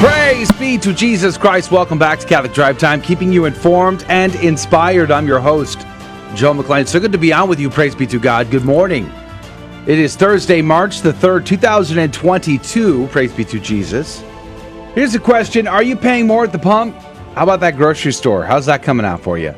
Praise be to Jesus Christ. Welcome back to Catholic Drive Time, keeping you informed and inspired. I'm your host, Joe McClain. So good to be on with you. Praise be to God. Good morning. It is Thursday, March the 3rd, 2022. Praise be to Jesus. Here's a question Are you paying more at the pump? How about that grocery store? How's that coming out for you?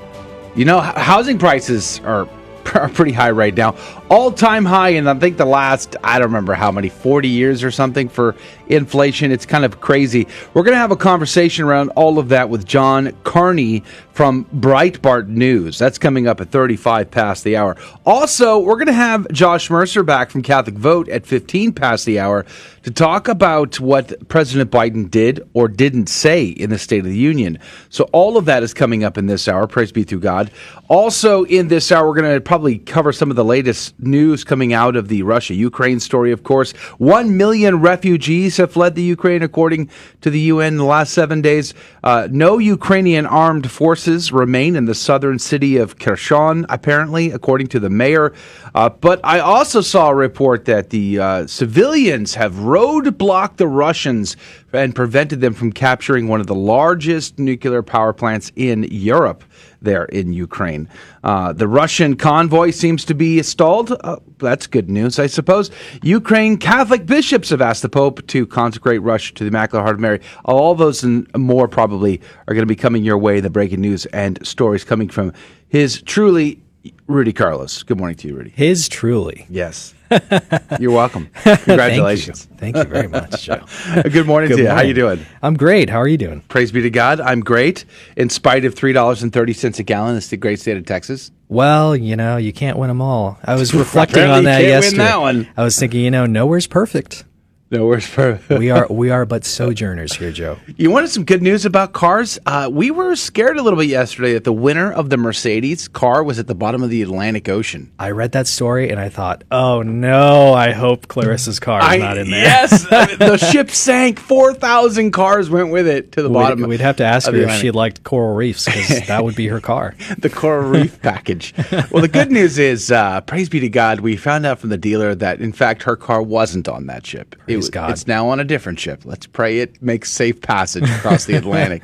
You know, housing prices are, are pretty high right now. All time high, and I think the last, I don't remember how many, 40 years or something for inflation. It's kind of crazy. We're going to have a conversation around all of that with John Carney from Breitbart News. That's coming up at 35 past the hour. Also, we're going to have Josh Mercer back from Catholic Vote at 15 past the hour to talk about what President Biden did or didn't say in the State of the Union. So, all of that is coming up in this hour. Praise be to God. Also, in this hour, we're going to probably cover some of the latest news coming out of the Russia Ukraine story, of course. One million refugees have fled the Ukraine, according to the UN, in the last seven days. Uh, no Ukrainian armed forces remain in the southern city of Kherson, apparently, according to the mayor. Uh, but I also saw a report that the uh, civilians have roadblocked the Russians and prevented them from capturing one of the largest nuclear power plants in Europe there in Ukraine. Uh, the Russian convoy seems to be stalled. Uh, that's good news, I suppose. Ukraine Catholic bishops have asked the Pope to consecrate Russia to the Immaculate Heart of Mary. All those and more probably are going to be coming your way. The breaking news and stories coming from his truly Rudy Carlos. Good morning to you, Rudy. His truly. Yes. You're welcome. Congratulations. Thank you, Thank you very much, Joe. Good morning Good to you. How you doing? I'm great. How are you doing? Praise be to God. I'm great. In spite of three dollars and thirty cents a gallon, it's the great state of Texas. Well, you know, you can't win them all. I was reflecting on that you can't win yesterday. that one. I was thinking, you know, nowhere's perfect. No, where's for We are we are but sojourners here, Joe. You wanted some good news about cars? Uh, we were scared a little bit yesterday that the winner of the Mercedes car was at the bottom of the Atlantic Ocean. I read that story and I thought, oh no, I hope Clarissa's car is not in there. Yes, the ship sank. Four thousand cars went with it to the bottom. We'd, we'd have to ask her if she liked coral reefs because that would be her car. the coral reef package. Well, the good news is, uh, praise be to God, we found out from the dealer that in fact her car wasn't on that ship. It Praise God. It's now on a different ship. Let's pray it makes safe passage across the Atlantic.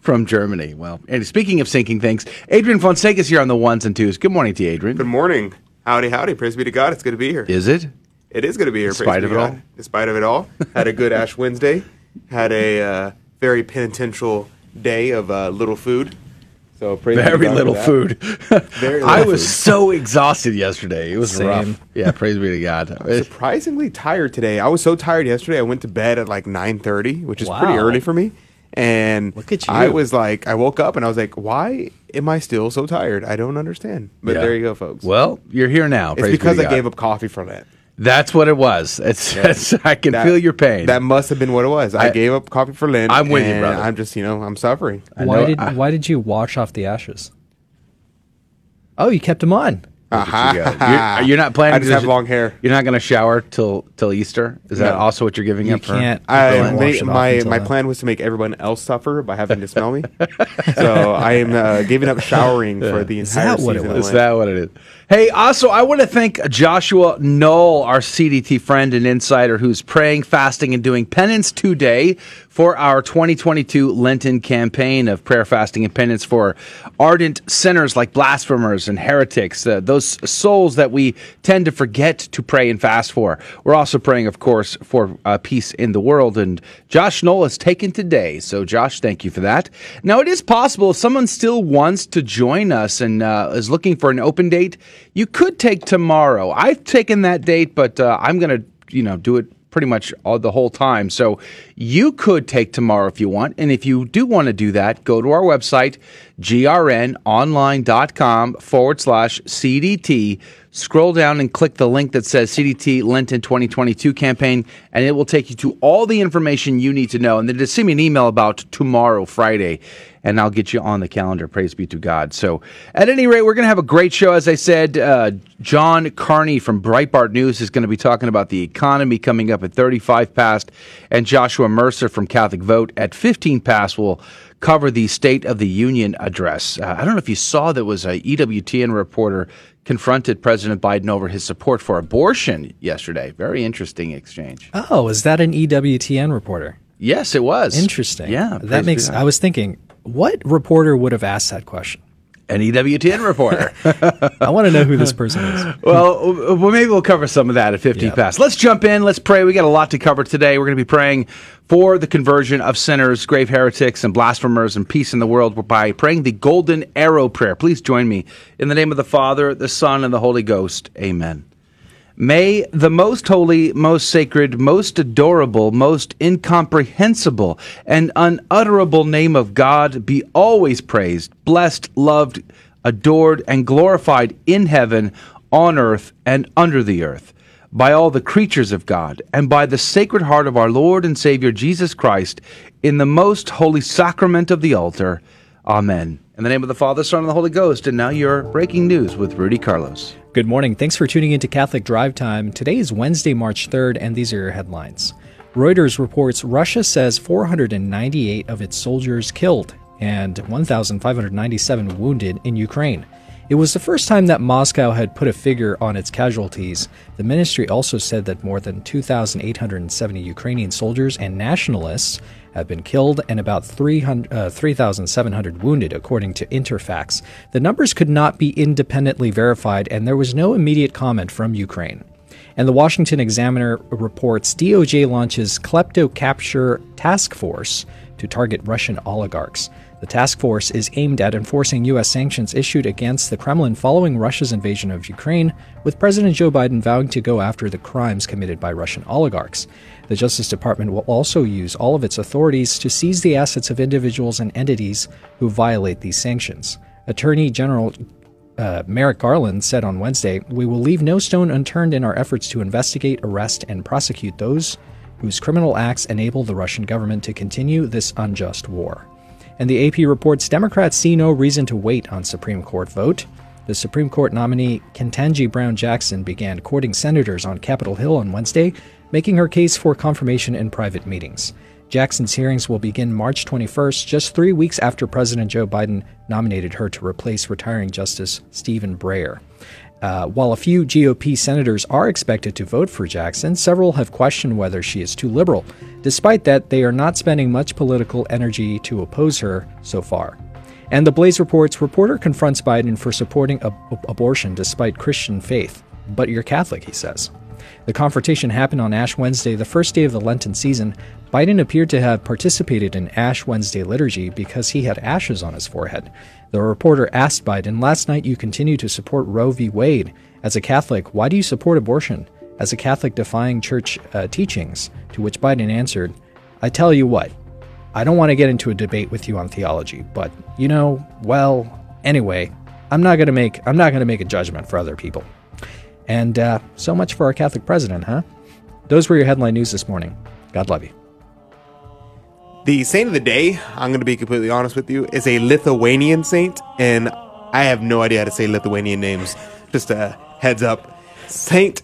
From Germany. Well, and speaking of sinking things, Adrian Fonseca's here on the ones and twos. Good morning to you, Adrian. Good morning. Howdy, howdy. Praise be to God. It's good to be here. Is it? It is going to be here. In spite of it God. all? In spite of it all. Had a good Ash Wednesday. Had a uh, very penitential day of uh, little food. So Very little food. Very I was food. so exhausted yesterday. It was Same. rough. Yeah, praise be to God. surprisingly tired today. I was so tired yesterday. I went to bed at like 9:30, which is pretty early for me. And Look at I was like, I woke up and I was like, why am I still so tired? I don't understand. But Yeah. there you go, folks. Well, you're here now. it's praise be because I God. gave up coffee for Lent. That's what it was. It's, it's I can That- feel your pain. That must have been what it was. I, I- gave up coffee for Lent. I'm with you, and brother. I'm just, you know, I'm suffering. I Why know- did I- why did you wash off the ashes? Oh, you kept them on. Aha. You're, you're not planning. I just to have long hair. You're not going to shower till till Easter. Is that also what you're giving You up for? can't. I Don't it my my then. plan was to make everyone else suffer by having to smell me. so I am uh, giving up showering for the Is entire that what it season. was? Is that what it is? Hey, also, I want to thank Joshua Knoll, our CDT friend and insider, who's praying, fasting, and doing penance today for our 2022 Lenten campaign of prayer, fasting, and penance for ardent sinners like blasphemers and heretics, uh, those souls that we tend to forget to pray and fast for. We're also praying, of course, for uh, peace in the world. And Josh Knoll is taken today. So, Josh, thank you for that. Now, it is possible if someone still wants to join us and uh, is looking for an open date, you could take tomorrow. I've taken that date, but uh, I'm going to, you know, do it pretty much all the whole time. So you could take tomorrow if you want. And if you do want to do that, go to our website, grnonline.com forward slash CDT. Scroll down and click the link that says CDT Lenten 2022 campaign, and it will take you to all the information you need to know. And then just send me an email about tomorrow, Friday, and I'll get you on the calendar. Praise be to God. So, at any rate, we're going to have a great show. As I said, uh, John Carney from Breitbart News is going to be talking about the economy coming up at 35 past, and Joshua Mercer from Catholic Vote at 15 past will cover the State of the Union address. Uh, I don't know if you saw there was a EWTN reporter confronted President Biden over his support for abortion yesterday. Very interesting exchange. Oh, is that an EWTN reporter? Yes, it was. Interesting. Yeah. that makes. I was thinking, what reporter would have asked that question? An EWTN reporter. I want to know who this person is. well, well, maybe we'll cover some of that at 50 Yeah. past. Let's jump in. Let's pray. We got a lot to cover today. We're going to be praying for the conversion of sinners, grave heretics, and blasphemers, and peace in the world by praying the Golden Arrow Prayer. Please join me in the name of the Father, the Son, and the Holy Ghost. Amen. May the most holy, most sacred, most adorable, most incomprehensible, and unutterable name of God be always praised, blessed, loved, adored, and glorified in heaven, on earth, and under the earth, by all the creatures of God, and by the sacred heart of our Lord and Savior Jesus Christ, in the most holy sacrament of the altar. Amen. In the name of the Father, Son, and the Holy Ghost. And now your breaking news with Rudy Carlos. Good morning. Thanks for tuning into Catholic Drive Time. Today is Wednesday, March 3rd, and these are your headlines. Reuters reports Russia says 498 of its soldiers killed and 1,597 wounded in Ukraine. It was the first time that Moscow had put a figure on its casualties. The ministry also said that more than 2,870 Ukrainian soldiers and nationalists have been killed and about 300 uh, 3,700 wounded, according to Interfax. The numbers could not be independently verified, and there was no immediate comment from Ukraine. And the Washington Examiner reports DOJ launches KleptoCapture task force to target Russian oligarchs. The task force is aimed at enforcing U.S. sanctions issued against the Kremlin following Russia's invasion of Ukraine, with President Joe Biden vowing to go after the crimes committed by Russian oligarchs. The Justice Department will also use all of its authorities to seize the assets of individuals and entities who violate these sanctions. Attorney General uh, Merrick Garland said on Wednesday, We will leave no stone unturned in our efforts to investigate, arrest, and prosecute those whose criminal acts enable the Russian government to continue this unjust war. And the AP reports Democrats see no reason to wait on Supreme Court vote. The Supreme Court nominee Ketanji Brown Jackson began courting senators on Capitol Hill on Wednesday, making her case for confirmation in private meetings. Jackson's hearings will begin March 21st, just three weeks after President Joe Biden nominated her to replace retiring Justice Stephen Breyer. Uh, while a few GOP senators are expected to vote for Jackson, several have questioned whether she is too liberal. Despite that, they are not spending much political energy to oppose her so far. And the Blaze reports reporter confronts Biden for supporting ab- abortion despite Christian faith. But you're Catholic, he says. The confrontation happened on Ash Wednesday, the first day of the Lenten season. Biden appeared to have participated in Ash Wednesday liturgy because he had ashes on his forehead. The reporter asked Biden, Last night you continued to support Roe v. Wade. As a Catholic, why do you support abortion? As a Catholic defying church uh, teachings, to which Biden answered, I tell you what, I don't want to get into a debate with you on theology, but you know, well, anyway, I'm not going to make I'm not going to make a judgment for other people. And uh, so much for our Catholic president, huh? Those were your headline news this morning. God love you. The saint of the day, I'm going to be completely honest with you, is a Lithuanian saint, and I have no idea how to say Lithuanian names. Just a heads up. Saint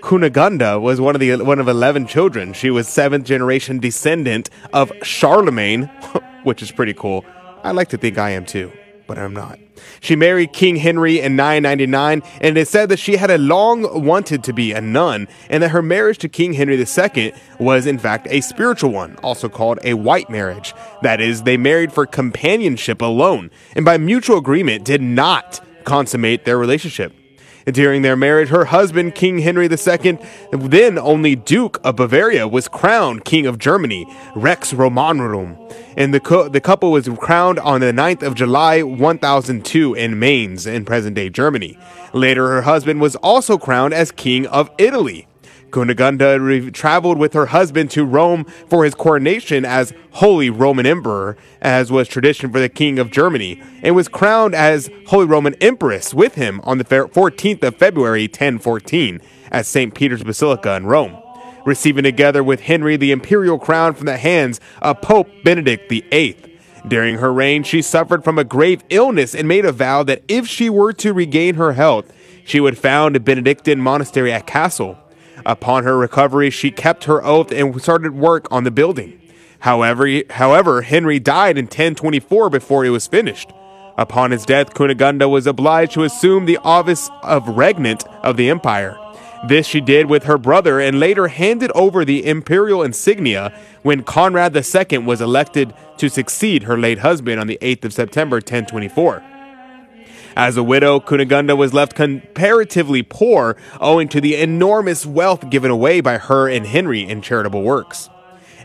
Kunigunda was one of the one of 11 children. She was seventh generation descendant of Charlemagne, which is pretty cool. I like to think I am too, but I'm not. She married King Henry in 999, and it is said that she had a long wanted to be a nun, and that her marriage to King Henry II was in fact a spiritual one, also called a white marriage. That is, they married for companionship alone, and by mutual agreement did not consummate their relationship. During their marriage, her husband, King Henry II, then only Duke of Bavaria, was crowned King of Germany, Rex Romanorum. And the, co- the couple was crowned on the 9th of July 1002 in Mainz, in present day Germany. Later, her husband was also crowned as King of Italy. Kunigunda re- traveled with her husband to Rome for his coronation as Holy Roman Emperor, as was tradition for the King of Germany, and was crowned as Holy Roman Empress with him on the 14th of February 1014 at St. Peter's Basilica in Rome, receiving together with Henry the imperial crown from the hands of Pope Benedict VIII. During her reign, she suffered from a grave illness and made a vow that if she were to regain her health, she would found a Benedictine monastery at Kassel. Upon her recovery, she kept her oath and started work on the building. However, however, Henry died in 1024 before it was finished. Upon his death, Kunigunda was obliged to assume the office of regnant of the empire. This she did with her brother and later handed over the imperial insignia when Conrad II was elected to succeed her late husband on the 8th of September 1024. As a widow, Kunigunda was left comparatively poor owing to the enormous wealth given away by her and Henry in charitable works.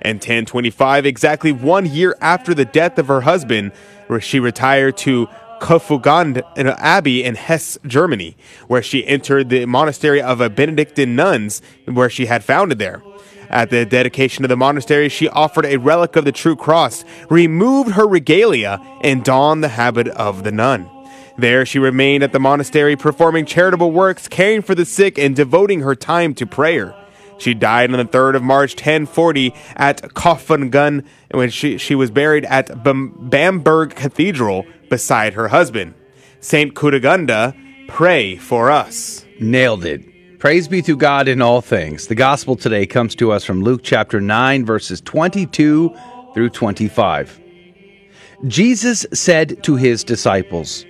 In 1025, exactly one year after the death of her husband, she retired to Kaufungen Abbey in Hesse, Germany, where she entered the monastery of a Benedictine nuns, where she had founded there. At the dedication of the monastery, she offered a relic of the true cross, removed her regalia, and donned the habit of the nun. There she remained at the monastery, performing charitable works, caring for the sick, and devoting her time to prayer. She died on the 3rd of March 1040 at Kaufungen, when she, she was buried at Bamberg Cathedral beside her husband. Saint Kudagunda, pray for us. Nailed it. Praise be to God in all things. The gospel today comes to us from Luke chapter 9, verses 22 through 25. Jesus said to his disciples,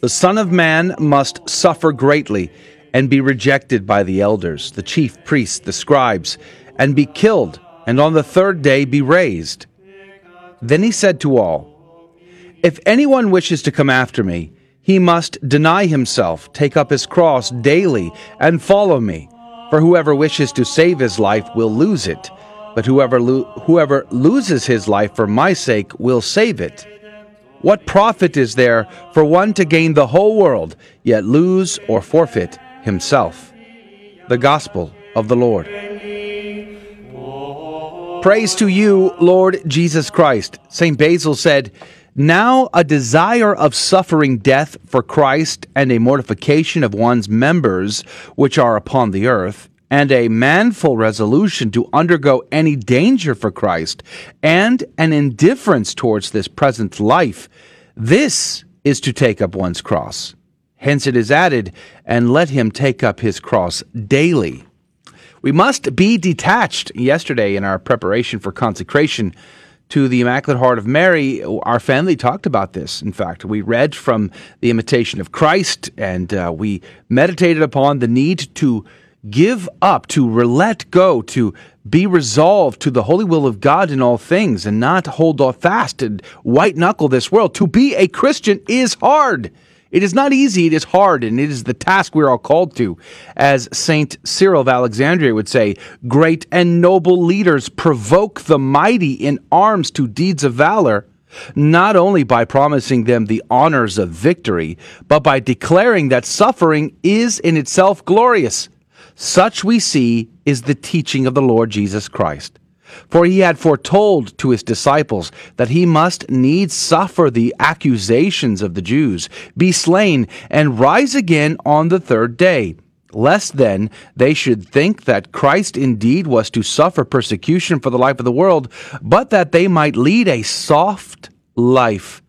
the Son of Man must suffer greatly and be rejected by the elders, the chief priests, the scribes, and be killed, and on the third day be raised. Then he said to all, If anyone wishes to come after me, he must deny himself, take up his cross daily, and follow me. For whoever wishes to save his life will lose it, but whoever, lo- whoever loses his life for my sake will save it. What profit is there for one to gain the whole world, yet lose or forfeit himself? The Gospel of the Lord. Praise to you, Lord Jesus Christ. St. Basil said, Now a desire of suffering death for Christ and a mortification of one's members which are upon the earth and a manful resolution to undergo any danger for Christ, and an indifference towards this present life, this is to take up one's cross. Hence it is added, and let him take up his cross daily. We must be detached. Yesterday, in our preparation for consecration to the Immaculate Heart of Mary, our family talked about this. In fact, we read from the Imitation of Christ, and uh, we meditated upon the need to give up, to let go, to be resolved to the holy will of God in all things and not hold off fast and white knuckle this world. To be a Christian is hard. It is not easy, it is hard, and it is the task we're all called to. As St. Cyril of Alexandria would say, great and noble leaders provoke the mighty in arms to deeds of valor, not only by promising them the honors of victory, but by declaring that suffering is in itself glorious such we see is the teaching of the Lord Jesus Christ. For he had foretold to his disciples that he must needs suffer the accusations of the Jews, be slain, and rise again on the third day. Lest then they should think that Christ indeed was to suffer persecution for the life of the world, but that they might lead a soft life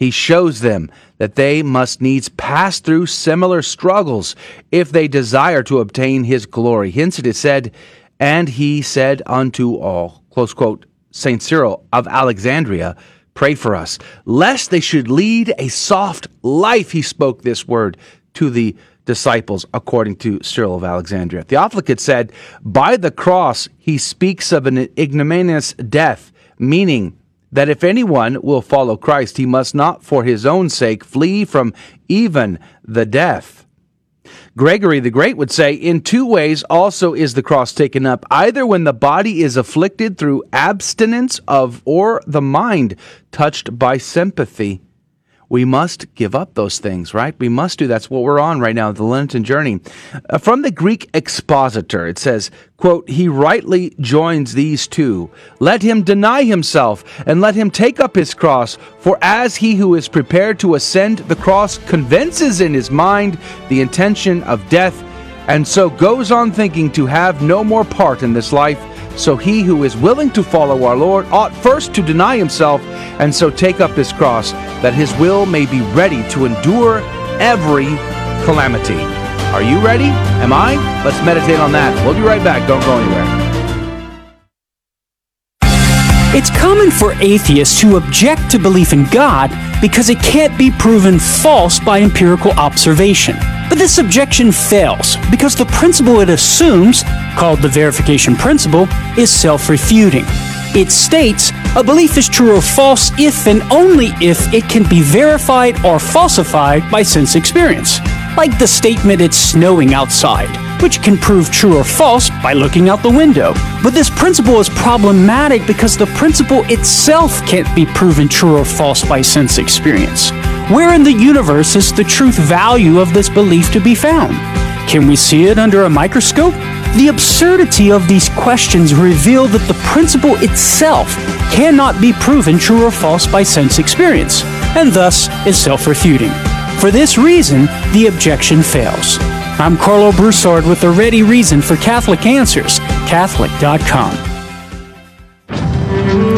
he shows them that they must needs pass through similar struggles if they desire to obtain his glory. Hence it is said, And he said unto all, close quote, St. Cyril of Alexandria, pray for us, lest they should lead a soft life. He spoke this word to the disciples, according to Cyril of Alexandria. Theophilus said, By the cross he speaks of an ignominious death, meaning that if anyone will follow Christ, he must not for his own sake flee from even the death. Gregory the Great would say, In two ways also is the cross taken up, either when the body is afflicted through abstinence of, or the mind touched by sympathy we must give up those things, right? We must do. That's what we're on right now, the Lenten journey. Uh, from the Greek expositor, it says, quote, he rightly joins these two. Let him deny himself and let him take up his cross. For as he who is prepared to ascend the cross convinces in his mind the intention of death, and so goes on thinking to have no more part in this life, so he who is willing to follow our Lord ought first to deny himself and so take up his cross, that his will may be ready to endure every calamity. Are you ready? Am I? Let's meditate on that. We'll be right back. Don't go anywhere. It's common for atheists to object to belief in God because it can't be proven false by empirical observation. But this objection fails because the principle it assumes, called the verification principle, is self refuting. It states a belief is true or false if and only if it can be verified or falsified by sense experience. Like the statement it's snowing outside, which can prove true or false by looking out the window. But this principle is problematic because the principle itself can't be proven true or false by sense experience. Where in the universe is the truth value of this belief to be found? Can we see it under a microscope? The absurdity of these questions reveal that the principle itself cannot be proven true or false by sense experience, and thus is self refuting. For this reason, the objection fails. I'm Karlo Broussard with the ready reason for Catholic Answers, Catholic.com.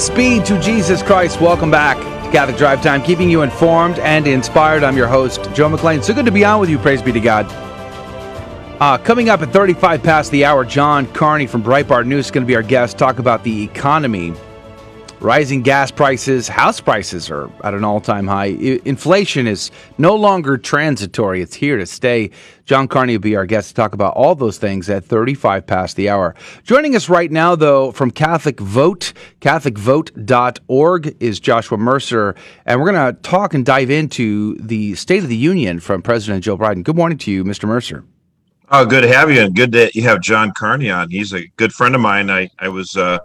Praise be to Jesus Christ. Welcome back. To Catholic Drive Time, keeping you informed and inspired. I'm your host, Joe McLean. So good to be on with you. Praise be to God. Uh, coming up at 35 past the hour, John Carney from Breitbart News is going to be our guest. Talk about the economy Rising gas prices, house prices are at an all time high. Inflation is no longer transitory, it's here to stay. John Carney will be our guest to talk about all those things at 35 past the hour. Joining us right now, though, from Catholic Vote, CatholicVote.org, is Joshua Mercer. And we're going to talk and dive into the State of the Union from President Joe Biden. Good morning to you, Mr. Mercer. Oh, good to have you, and good that you have John Carney on. He's a good friend of mine. I I was uh,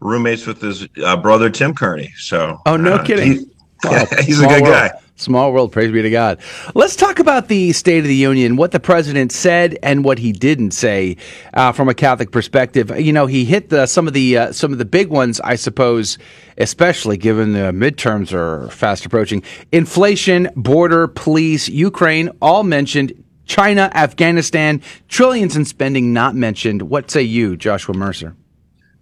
roommates with his uh, brother Tim Carney. So oh no uh, kidding, he, wow. he's a good world. guy. Small world, praise be to God. Let's talk about the State of the Union, what the president said and what he didn't say uh, from a Catholic perspective. You know, he hit the, some of the uh, some of the big ones, I suppose, especially given the midterms are fast approaching. Inflation, border, police, Ukraine, all mentioned. China, Afghanistan, trillions in spending not mentioned. What say you, Joshua Mercer?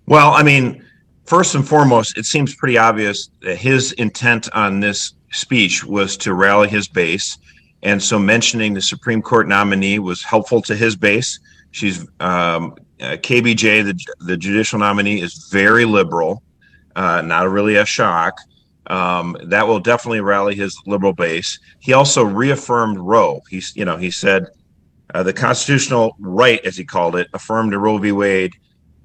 Well, I mean, first and foremost, it seems pretty obvious that his intent on this speech was to rally his base. And so mentioning the Supreme Court nominee was helpful to his base. She's um, uh, KBJ, the, the judicial nominee, is very liberal, uh, not really a shock. Um, that will definitely rally his liberal base. He also reaffirmed Roe. He's, you know, he said uh, the constitutional right, as he called it, affirmed to Roe v. Wade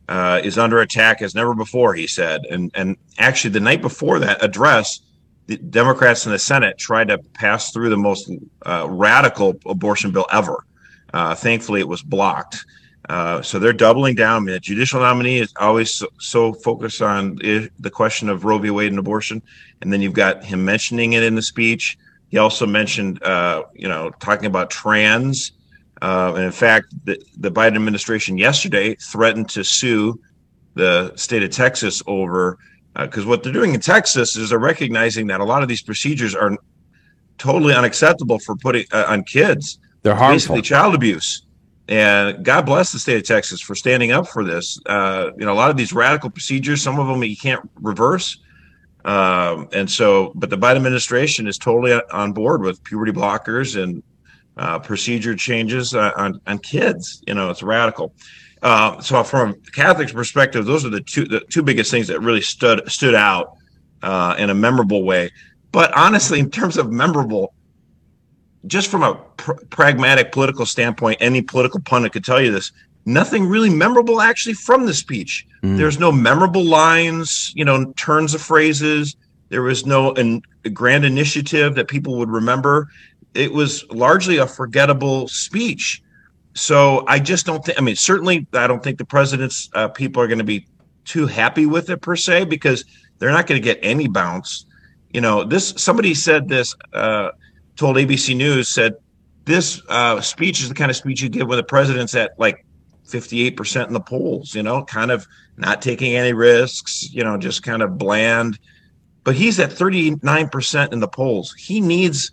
uh, is under attack as never before, he said. And and actually, the night before that address, the Democrats in the Senate tried to pass through the most uh, radical abortion bill ever. Uh, thankfully, it was blocked. Uh, so they're doubling down. The judicial nominee is always so, so focused on the question of Roe v. Wade and abortion, and then you've got him mentioning it in the speech. He also mentioned, uh, you know, talking about trans uh, and in fact, the, the Biden administration yesterday threatened to sue the state of Texas over because uh, what they're doing in Texas is they're recognizing that a lot of these procedures are totally unacceptable for putting uh, on kids. They're harmful. Basically, child abuse. And God bless the state of Texas for standing up for this. Uh, you know, a lot of these radical procedures, some of them you can't reverse. Um, and so, but the Biden administration is totally on board with puberty blockers and uh, procedure changes uh, on, on kids. You know, it's radical. Uh, so from a Catholic's perspective, those are the two the two biggest things that really stood stood out uh, in a memorable way. But honestly, in terms of memorable, just from a pr- pragmatic political standpoint, any political pundit could tell you this. Nothing really memorable actually from the speech. Mm. There's no memorable lines, you know, turns of phrases. There was no an, grand initiative that people would remember it was largely a forgettable speech. So I just don't think. I mean, certainly, I don't think the president's uh, people are going to be too happy with it per se because they're not going to get any bounce. You know, this somebody said this. Uh, told ABC News said this uh, speech is the kind of speech you give when the president's at like 58% in the polls. You know, kind of not taking any risks. You know, just kind of bland but he's at 39% in the polls. He needs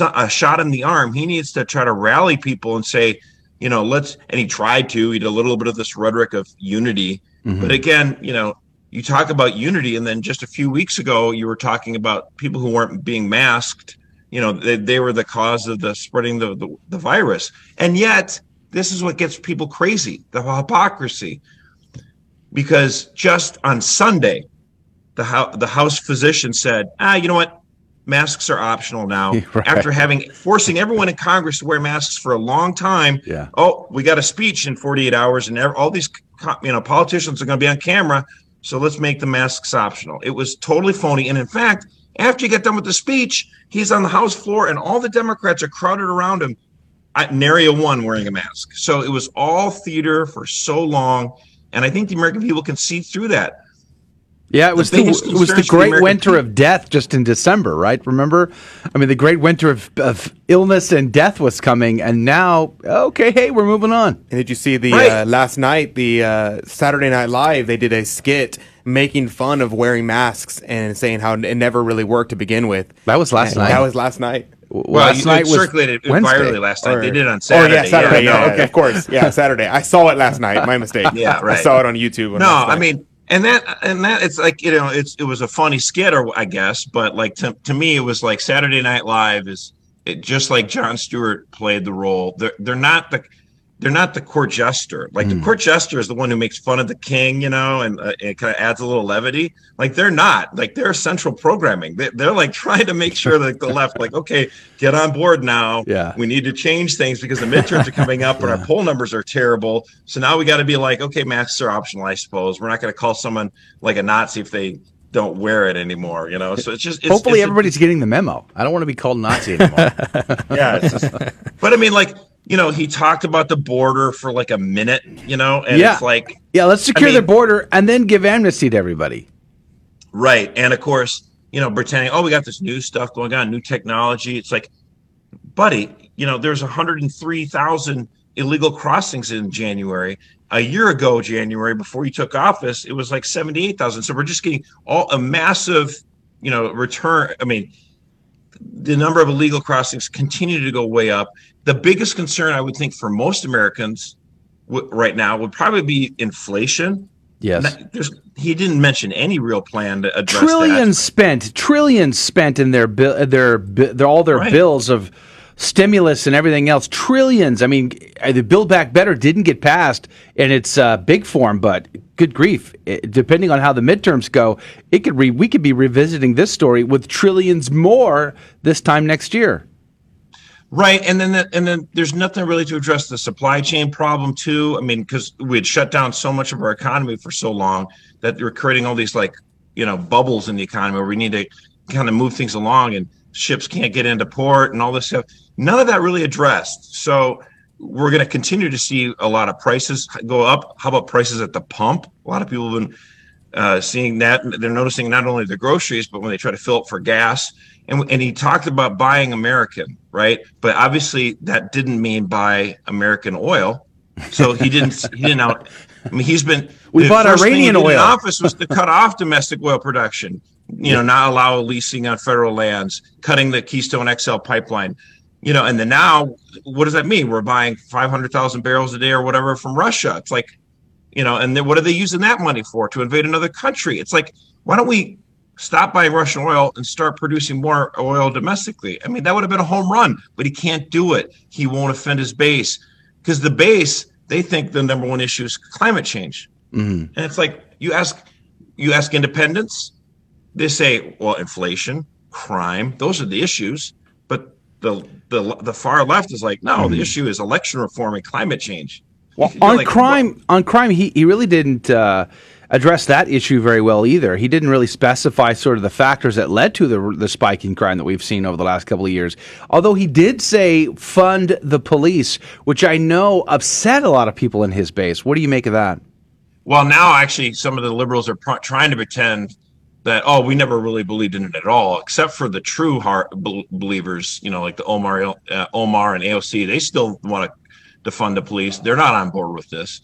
a shot in the arm. He needs to try to rally people and say, you know, let's, and he tried to, he did a little bit of this rhetoric of unity. Mm-hmm. But again, you know, you talk about unity, and then just a few weeks ago, you were talking about people who weren't being masked. You know, they, they were the cause of the spreading the, the, the virus. And yet, this is what gets people crazy the hypocrisy. Because just on Sunday, the, house the House physician said, ah, you know what? Masks are optional now. Right. After having forcing everyone in Congress to wear masks for a long time. Yeah. Oh, we got a speech in 48 hours, and all these you know politicians are going to be on camera. So let's make the masks optional. It was totally phony. And in fact, after you get done with the speech, he's on the House floor, and all the Democrats are crowded around him. nary a one wearing a mask. So it was all theater for so long. And I think the American people can see through that. Yeah, it was the, the it was the great the winter people. of death just in December, right? Remember? I mean, the great winter of, of illness and death was coming, and now, okay, hey, we're moving on. And did you see the right. uh, last night, the uh, Saturday Night Live? They did a skit making fun of wearing masks and saying how it never really worked to begin with. That was last and night. That was last night. Well, last night was circulated Wednesday. virally last night. Or, they did it on Saturday. Oh yeah, Saturday. Yeah, yeah, okay, of course. Yeah, Saturday. I saw it last night. My mistake. yeah, right. I saw it on YouTube. No, I mean and that and that it's like you know it's it was a funny skit or I guess, but like to to me it was like Saturday Night Live is it, just like Jon Stewart played the role. They're they're not the they're not the court jester. Like mm. the hmm. court jester is the one who makes fun of the king, you know, and uh, it kind of adds a little levity. Like they're not. Like they're central programming. They, are like trying to make sure that the left, like, okay, get on board now. Yeah, we need to change things because the midterms are coming up and yeah. our poll numbers are terrible. So now we got to be like, okay, masks are optional, I suppose. We're not going to call someone like a Nazi if they don't wear it anymore, you know. So it's just it's, hopefully it's everybody's a, getting the memo. I don't want to be called Nazi anymore. yeah, just, but I mean, like you know, he talked about the border for like a minute, you know, and yeah. it's like, yeah, let's secure I mean, the border and then give amnesty to everybody. Right. And of course, you know, pretending, oh, we got this new stuff going on, new technology. It's like, buddy, you know, there's 103,000 illegal crossings in January. A year ago, January, before you took office, it was like 78,000. So we're just getting all a massive, you know, return. I mean, the number of illegal crossings continue to go way up. The biggest concern, I would think, for most Americans w- right now would probably be inflation. Yes, he didn't mention any real plan to address trillions that. spent, trillions spent in their bill, their, their all their right. bills of stimulus and everything else. Trillions. I mean, uh, the Build Back Better didn't get passed in its uh, big form, but good grief, it, depending on how the midterms go, it could re- we could be revisiting this story with trillions more this time next year. Right, and then the, and then there's nothing really to address the supply chain problem too. I mean, because we had shut down so much of our economy for so long that we're creating all these like you know bubbles in the economy where we need to kind of move things along and ships can't get into port and all this stuff. None of that really addressed. So we're going to continue to see a lot of prices go up. How about prices at the pump? A lot of people have been uh, seeing that. They're noticing not only the groceries, but when they try to fill up for gas. And, and he talked about buying American, right? But obviously that didn't mean buy American oil. So he didn't. he didn't out. I mean, he's been. We bought Iranian oil. In office was to cut off domestic oil production. You know, not allow leasing on federal lands, cutting the Keystone XL pipeline you know, and then now, what does that mean? We're buying 500,000 barrels a day or whatever from Russia. It's like, you know, and then what are they using that money for? To invade another country? It's like, why don't we stop buying Russian oil and start producing more oil domestically? I mean, that would have been a home run, but he can't do it. He won't offend his base because the base, they think the number one issue is climate change. Mm-hmm. And it's like, you ask, you ask independents, they say, well, inflation, crime, those are the issues. But the the the far left is like, no, the hmm. issue is election reform and climate change. Well, on like, crime, well, on crime, he he really didn't. Uh, address that issue very well either. He didn't really specify sort of the factors that led to the the spike in crime that we've seen over the last couple of years. Although he did say fund the police, which I know upset a lot of people in his base. What do you make of that? Well, now actually, some of the liberals are pr- trying to pretend that oh we never really believed in it at all except for the true heart believers you know like the omar uh, omar and aoc they still want to defund the police they're not on board with this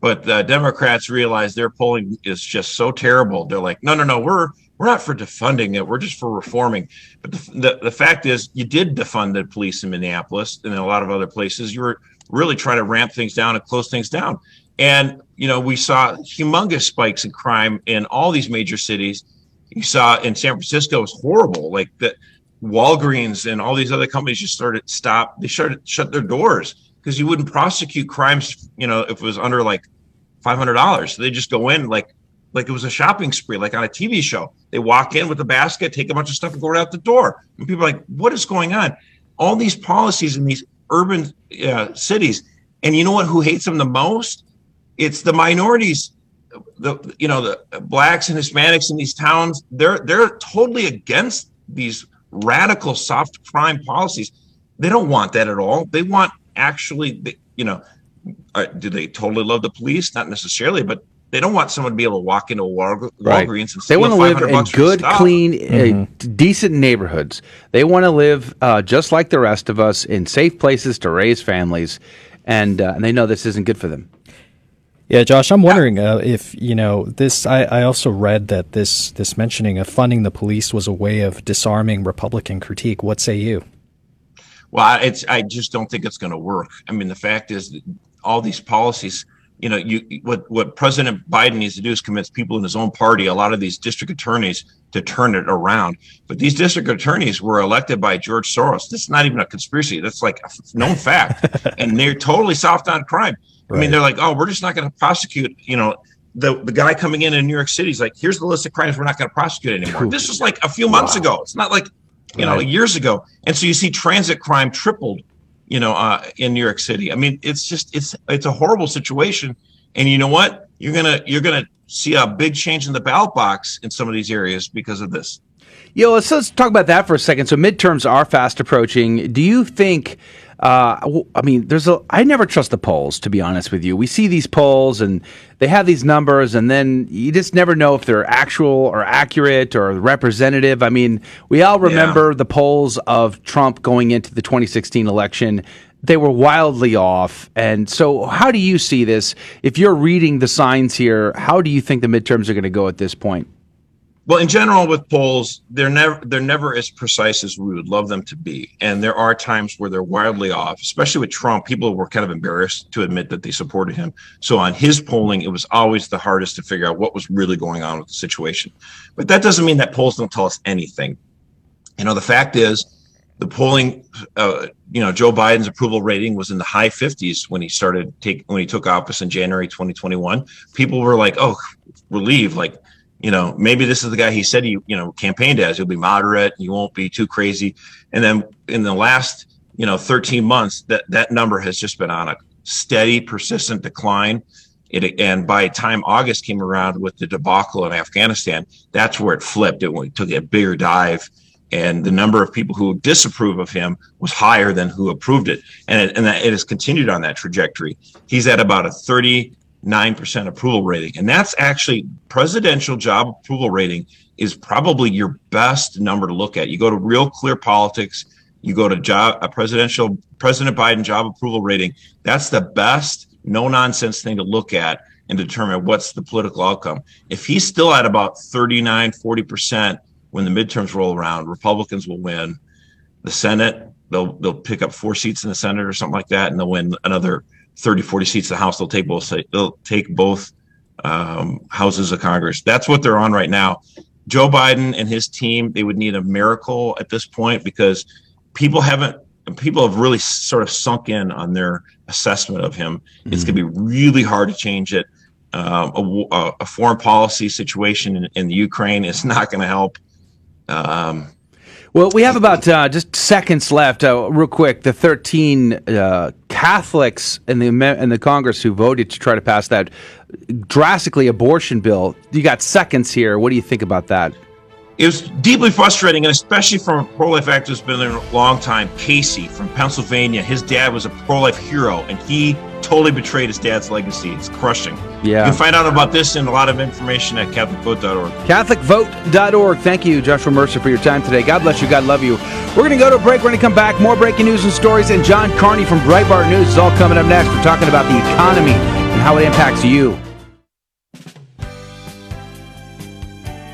But the Democrats realize their polling is just so terrible. They're like, no, no, no, we're we're not for defunding it. We're just for reforming. But the, the, the fact is, you did defund the police in Minneapolis and in a lot of other places. You were really trying to ramp things down and close things down. And you know, we saw humongous spikes in crime in all these major cities. You saw in San Francisco it was horrible. Like the Walgreens and all these other companies just started stop. They started shut their doors because you wouldn't prosecute crimes. You know, if it was under like five hundred dollars, so they just go in like like it was a shopping spree, like on a TV show. They walk in with a basket, take a bunch of stuff, and go right out the door. And people are like, "What is going on?" All these policies in these urban uh, cities, and you know what? Who hates them the most? It's the minorities. The you know the blacks and Hispanics in these towns. They're they're totally against these radical soft crime policies. They don't want that at all. They want actually, you know, uh, do they totally love the police? Not necessarily, but they don't want someone to be able to walk into a Walgreens right. and they want to live in good, clean, uh, mm-hmm. uh, decent neighborhoods. They want to live uh, just like the rest of us in safe places to raise families, and, uh, and they know this isn't good for them. Yeah, Josh, I'm wondering uh, if you know this. I, I also read that this this mentioning of funding the police was a way of disarming Republican critique. What say you? Well, it's I just don't think it's going to work. I mean, the fact is, all these policies you know, you what what President Biden needs to do is convince people in his own party, a lot of these district attorneys, to turn it around. But these district attorneys were elected by George Soros. This is not even a conspiracy. That's like a known fact, and they're totally soft on crime. Right. I mean, they're like, oh, we're just not going to prosecute. You know, the the guy coming in in New York City is like, here's the list of crimes we're not going to prosecute anymore. this was like a few months wow. ago. It's not like you right. know years ago. And so you see transit crime tripled you know, uh, in New York City. I mean, it's just it's it's a horrible situation. And you know what? You're gonna you're gonna see a big change in the ballot box in some of these areas because of this. Yeah, let's, let's talk about that for a second. So midterms are fast approaching. Do you think? Uh, I mean, there's a. I never trust the polls, to be honest with you. We see these polls and they have these numbers, and then you just never know if they're actual or accurate or representative. I mean, we all remember yeah. the polls of Trump going into the 2016 election. They were wildly off. And so, how do you see this? If you're reading the signs here, how do you think the midterms are going to go at this point? Well, in general, with polls, they're never they're never as precise as we would love them to be, and there are times where they're wildly off. Especially with Trump, people were kind of embarrassed to admit that they supported him. So on his polling, it was always the hardest to figure out what was really going on with the situation. But that doesn't mean that polls don't tell us anything. You know, the fact is, the polling, uh, you know, Joe Biden's approval rating was in the high 50s when he started take when he took office in January 2021. People were like, "Oh, relieved!" Like you know, maybe this is the guy he said he, you know, campaigned as. He'll be moderate. You won't be too crazy. And then in the last, you know, 13 months, that that number has just been on a steady, persistent decline. It, and by time August came around with the debacle in Afghanistan, that's where it flipped. It took a bigger dive, and the number of people who disapprove of him was higher than who approved it, and it, and that, it has continued on that trajectory. He's at about a 30 9% approval rating. And that's actually presidential job approval rating is probably your best number to look at. You go to real clear politics, you go to job a presidential President Biden job approval rating. That's the best no nonsense thing to look at and determine what's the political outcome. If he's still at about 39, 40% when the midterms roll around, Republicans will win the Senate. They'll they'll pick up four seats in the Senate or something like that, and they'll win another 30, 40 seats in the House. They'll take both. They'll take both um, houses of Congress. That's what they're on right now. Joe Biden and his team, they would need a miracle at this point because people haven't. People have really sort of sunk in on their assessment of him. Mm-hmm. It's going to be really hard to change it. Um, a, a, foreign policy situation in, in the Ukraine is not going to help. Um, well, we have about uh, just seconds left. Uh, real quick, the 13 uh, Catholics in the in the Congress who voted to try to pass that drastically abortion bill. You got seconds here. What do you think about that? It was deeply frustrating, and especially from a pro-life activist who's been there a long time, Casey from Pennsylvania. His dad was a pro-life hero, and he totally betrayed his dad's legacy. It's crushing. Yeah. You can find out about this and a lot of information at CatholicVote.org. CatholicVote.org. Thank you, Joshua Mercer, for your time today. God bless you. God love you. We're going to go to a break. We're going to come back. More breaking news and stories. And John Carney from Breitbart News is all coming up next. We're talking about the economy and how it impacts you.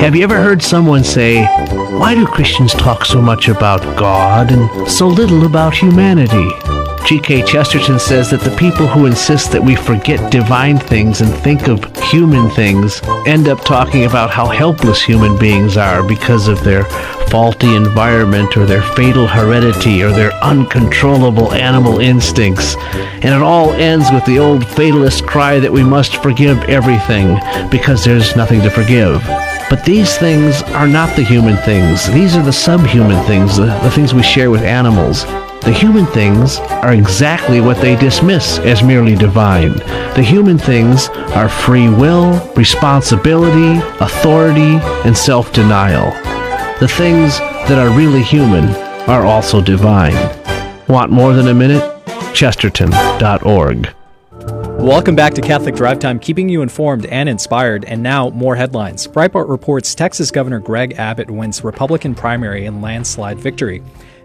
Have you ever heard someone say, Why do Christians talk so much about God and so little about humanity? G.K. Chesterton says that the people who insist that we forget divine things and think of human things end up talking about how helpless human beings are because of their faulty environment or their fatal heredity or their uncontrollable animal instincts. And it all ends with the old fatalist cry that we must forgive everything because there's nothing to forgive. But these things are not the human things. These are the subhuman things, the, the things we share with animals. The human things are exactly what they dismiss as merely divine. The human things are free will, responsibility, authority, and self denial. The things that are really human are also divine. Want more than a minute? Chesterton.org. Welcome back to Catholic Drive Time, keeping you informed and inspired. And now, more headlines. Breitbart reports Texas Governor Greg Abbott wins Republican primary in landslide victory.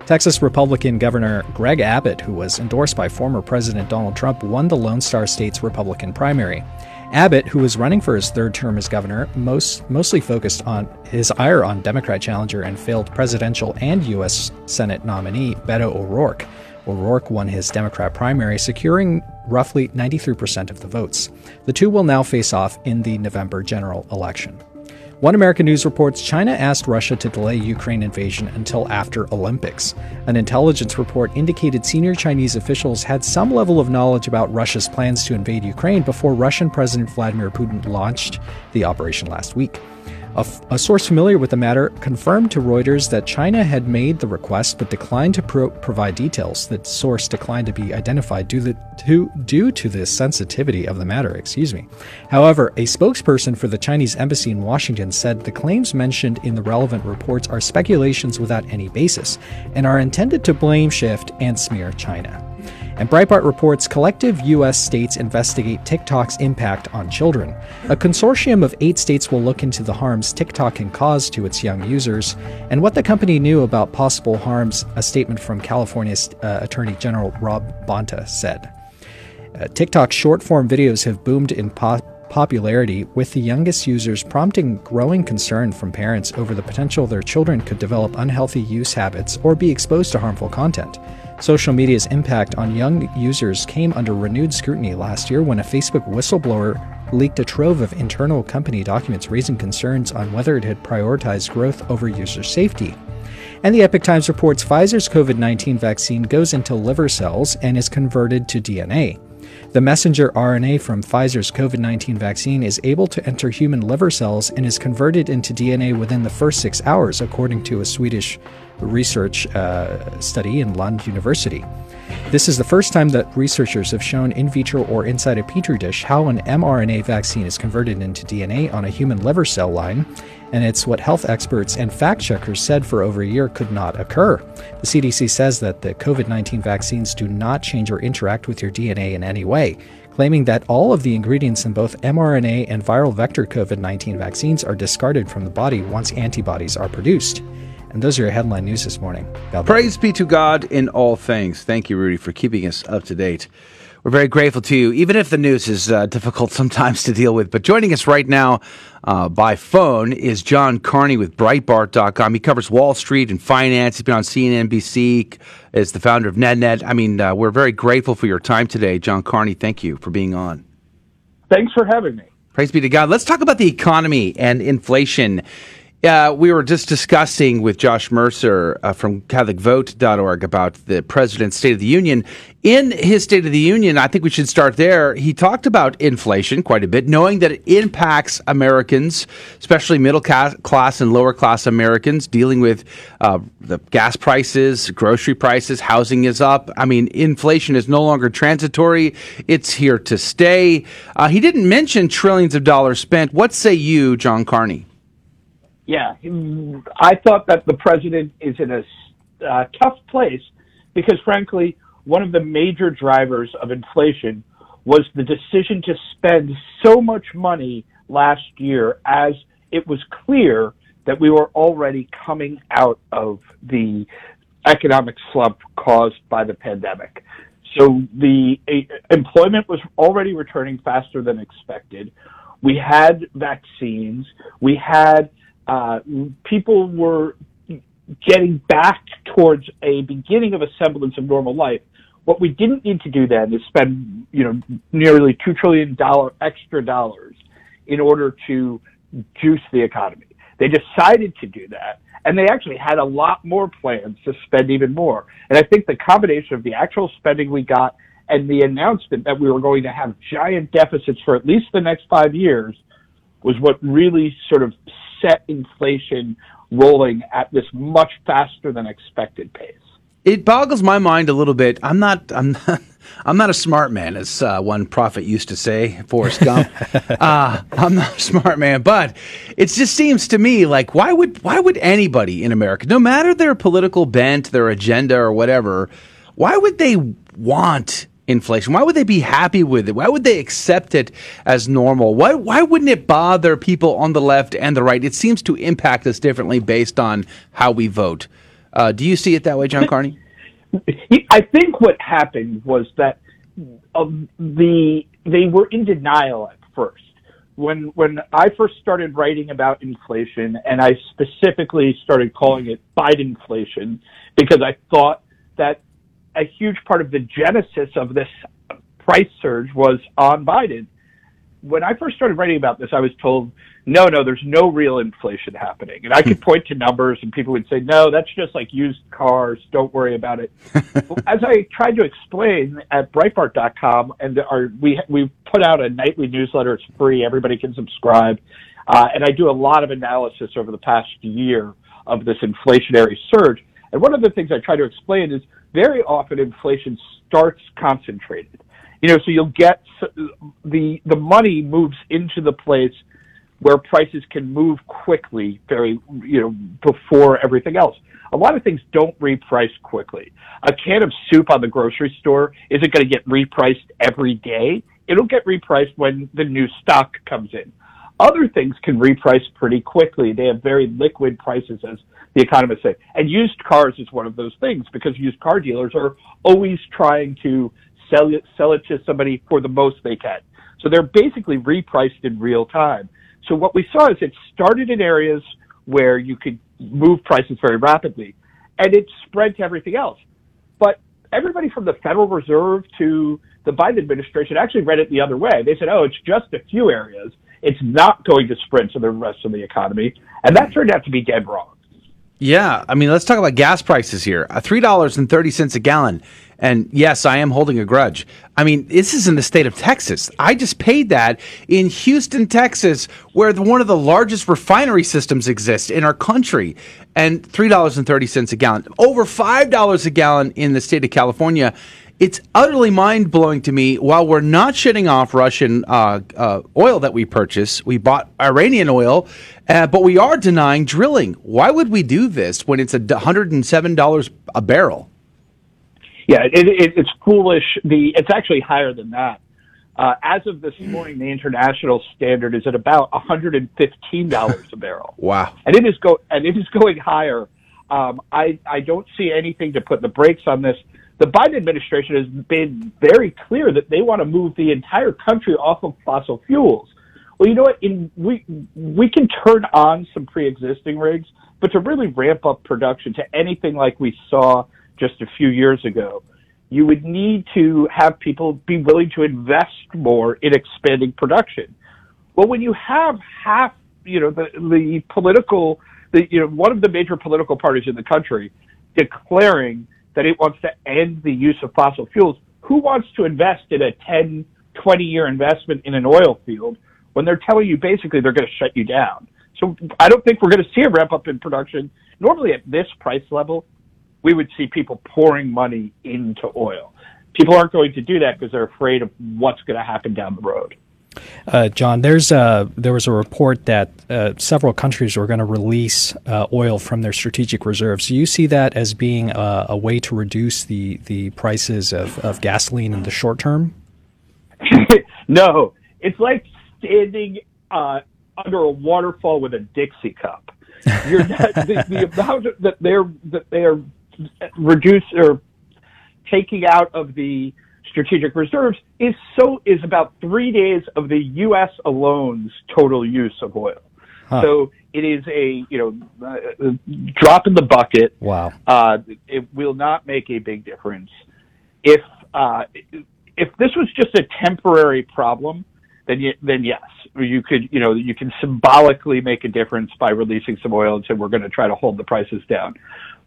Texas Republican Governor Greg Abbott, who was endorsed by former President Donald Trump, won the Lone Star State's Republican primary. Abbott, who was running for his third term as governor, most, mostly focused on his ire on Democrat challenger and failed presidential and U.S. Senate nominee Beto O'Rourke. O'Rourke won his Democrat primary, securing roughly 93% of the votes. The two will now face off in the November general election. One American News reports China asked Russia to delay Ukraine invasion until after Olympics. An intelligence report indicated senior Chinese officials had some level of knowledge about Russia's plans to invade Ukraine before Russian President Vladimir Putin launched the operation last week. A, f- a source familiar with the matter confirmed to Reuters that China had made the request but declined to pro- provide details. The source declined to be identified due, the, to, due to the sensitivity of the matter. Excuse me. However, a spokesperson for the Chinese embassy in Washington said the claims mentioned in the relevant reports are speculations without any basis and are intended to blame shift and smear China. And Breitbart reports collective U.S. states investigate TikTok's impact on children. A consortium of eight states will look into the harms TikTok can cause to its young users and what the company knew about possible harms, a statement from California's uh, Attorney General Rob Bonta said. Uh, TikTok's short form videos have boomed in po- popularity, with the youngest users prompting growing concern from parents over the potential their children could develop unhealthy use habits or be exposed to harmful content. Social media's impact on young users came under renewed scrutiny last year when a Facebook whistleblower leaked a trove of internal company documents raising concerns on whether it had prioritized growth over user safety. And the Epoch Times reports Pfizer's COVID 19 vaccine goes into liver cells and is converted to DNA. The messenger RNA from Pfizer's COVID 19 vaccine is able to enter human liver cells and is converted into DNA within the first six hours, according to a Swedish research uh, study in Lund University. This is the first time that researchers have shown in vitro or inside a petri dish how an mRNA vaccine is converted into DNA on a human liver cell line, and it's what health experts and fact checkers said for over a year could not occur. The CDC says that the COVID 19 vaccines do not change or interact with your DNA in any way, claiming that all of the ingredients in both mRNA and viral vector COVID 19 vaccines are discarded from the body once antibodies are produced. And those are your headline news this morning. God. Praise be to God in all things. Thank you, Rudy, for keeping us up to date. We're very grateful to you, even if the news is uh, difficult sometimes to deal with. But joining us right now uh, by phone is John Carney with Breitbart.com. He covers Wall Street and finance. He's been on CNBC as the founder of NetNet. I mean, uh, we're very grateful for your time today, John Carney. Thank you for being on. Thanks for having me. Praise be to God. Let's talk about the economy and inflation. Uh, we were just discussing with Josh Mercer uh, from CatholicVote.org about the President's State of the Union. In his State of the Union, I think we should start there. He talked about inflation quite a bit, knowing that it impacts Americans, especially middle class and lower class Americans, dealing with uh, the gas prices, grocery prices, housing is up. I mean, inflation is no longer transitory, it's here to stay. Uh, he didn't mention trillions of dollars spent. What say you, John Carney? Yeah, I thought that the president is in a uh, tough place because, frankly, one of the major drivers of inflation was the decision to spend so much money last year as it was clear that we were already coming out of the economic slump caused by the pandemic. So the employment was already returning faster than expected. We had vaccines. We had uh, people were getting back towards a beginning of a semblance of normal life. What we didn't need to do then is spend, you know, nearly two trillion dollar extra dollars in order to juice the economy. They decided to do that, and they actually had a lot more plans to spend even more. And I think the combination of the actual spending we got and the announcement that we were going to have giant deficits for at least the next five years was what really sort of set inflation rolling at this much faster than expected pace. It boggles my mind a little bit. I'm not. I'm not. I'm not a smart man, as uh, one prophet used to say, Forrest Gump. uh, I'm not a smart man, but it just seems to me like why would why would anybody in America, no matter their political bent, their agenda, or whatever, why would they want inflation? Why would they be happy with it? Why would they accept it as normal? Why, why wouldn't it bother people on the left and the right? It seems to impact us differently based on how we vote. Uh, do you see it that way, John Carney? I think what happened was that um, the they were in denial at first. When when I first started writing about inflation, and I specifically started calling it Bidenflation because I thought that a huge part of the genesis of this price surge was on Biden. When I first started writing about this, I was told, no, no, there's no real inflation happening. And I could point to numbers and people would say, no, that's just like used cars. Don't worry about it. As I tried to explain at Breitbart.com, and our, we, we put out a nightly newsletter. It's free. Everybody can subscribe. Uh, and I do a lot of analysis over the past year of this inflationary surge. And one of the things I try to explain is very often inflation starts concentrated. You know, so you'll get the the money moves into the place where prices can move quickly, very you know before everything else. A lot of things don't reprice quickly. A can of soup on the grocery store isn't going to get repriced every day. It'll get repriced when the new stock comes in. Other things can reprice pretty quickly. They have very liquid prices, as the economists say. And used cars is one of those things because used car dealers are always trying to sell it, sell it to somebody for the most they can. So they're basically repriced in real time. So what we saw is it started in areas where you could move prices very rapidly and it spread to everything else. But everybody from the Federal Reserve to the Biden administration actually read it the other way. They said, oh, it's just a few areas. It's not going to spread to the rest of the economy. And that turned out to be dead wrong. Yeah, I mean, let's talk about gas prices here. Uh, three dollars and thirty cents a gallon. And yes, I am holding a grudge. I mean, this is in the state of Texas. I just paid that in Houston, Texas, where the, one of the largest refinery systems exists in our country, and three dollars and thirty cents a gallon. Over five dollars a gallon in the state of California. It's utterly mind blowing to me. While we're not shutting off Russian uh, uh, oil that we purchase, we bought Iranian oil, uh, but we are denying drilling. Why would we do this when it's a $107 a barrel? Yeah, it, it, it's foolish. The it's actually higher than that. Uh, as of this morning, the international standard is at about $115 a barrel. wow, and it is go and it is going higher. Um, I I don't see anything to put the brakes on this the Biden administration has been very clear that they want to move the entire country off of fossil fuels. Well, you know what? In, we we can turn on some pre-existing rigs, but to really ramp up production to anything like we saw just a few years ago, you would need to have people be willing to invest more in expanding production. Well, when you have half you know, the the political, the you know, one of the major political parties in the country declaring that it wants to end the use of fossil fuels. Who wants to invest in a 10, 20 year investment in an oil field when they're telling you basically they're going to shut you down? So I don't think we're going to see a ramp up in production. Normally at this price level, we would see people pouring money into oil. People aren't going to do that because they're afraid of what's going to happen down the road. Uh, John, there's a, there was a report that uh, several countries were going to release uh, oil from their strategic reserves. Do you see that as being a, a way to reduce the, the prices of, of gasoline in the short term? no, it's like standing uh, under a waterfall with a Dixie cup. Not, the, the amount that they're that they are reduced or taking out of the strategic reserves is so is about three days of the U.S. alone's total use of oil. Huh. So it is a you know uh, drop in the bucket. Wow. Uh, it will not make a big difference. If uh, if this was just a temporary problem, then you, then yes, you could you know you can symbolically make a difference by releasing some oil and say we're going to try to hold the prices down.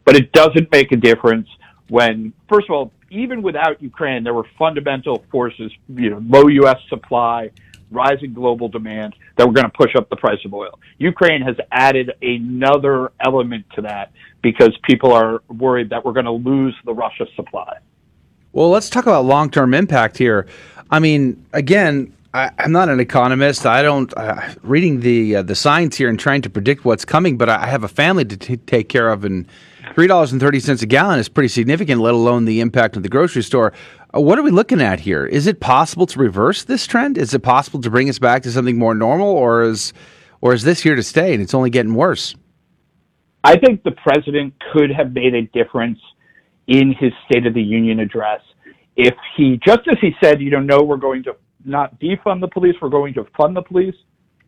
But it doesn't make a difference when first of all even without Ukraine, there were fundamental forces, you know, low U.S. supply, rising global demand that were going to push up the price of oil. Ukraine has added another element to that because people are worried that we're going to lose the Russia supply. Well, let's talk about long term impact here. I mean, again, I, am not an economist. I don't uh, reading the uh, the science here and trying to predict what's coming. But I have a family to t- take care of, and three dollars and thirty cents a gallon is pretty significant. Let alone the impact of the grocery store. Uh, what are we looking at here? Is it possible to reverse this trend? Is it possible to bring us back to something more normal, or is or is this here to stay and it's only getting worse? I think the president could have made a difference in his State of the Union address if he, just as he said, you know, no, we're going to not defund the police, we're going to fund the police.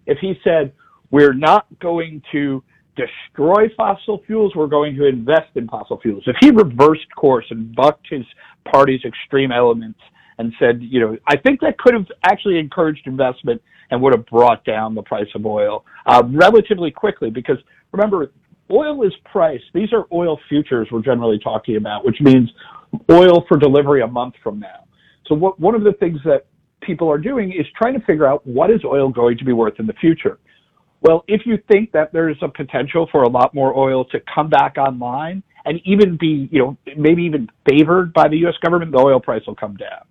If he said, we're not going to destroy fossil fuels, we're going to invest in fossil fuels. If he reversed course and bucked his party's extreme elements and said, you know, I think that could have actually encouraged investment and would have brought down the price of oil uh, relatively quickly because remember, oil is priced. These are oil futures we're generally talking about, which means oil for delivery a month from now. So what, one of the things that people are doing is trying to figure out what is oil going to be worth in the future. Well, if you think that there's a potential for a lot more oil to come back online and even be, you know, maybe even favored by the U.S. government, the oil price will come down.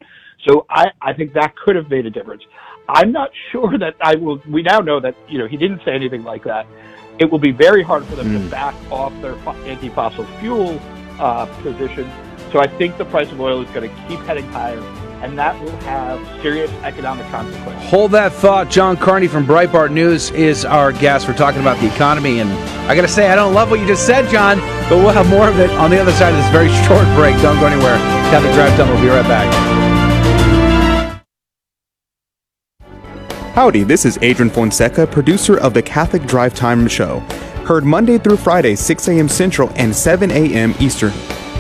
So I, I think that could have made a difference. I'm not sure that I will. We now know that you know he didn't say anything like that. It will be very hard for them mm. to hmm. back off their anti-fossil fuel uh, position. So I think the price of oil is going to keep heading higher and that will have serious economic consequences. Hold that thought. John Carney from Breitbart News is our guest. We're talking about the economy, and I got to say, I don't love what you just said, John, but we'll have more of it on the other side of this very short break. Don't go anywhere. Catholic Drive Time. We'll be right back. Howdy, this is Adrian Fonseca, producer of the Catholic Drive Time Show. Heard Monday through Friday, 6 a.m. Central and 7 a.m. Eastern,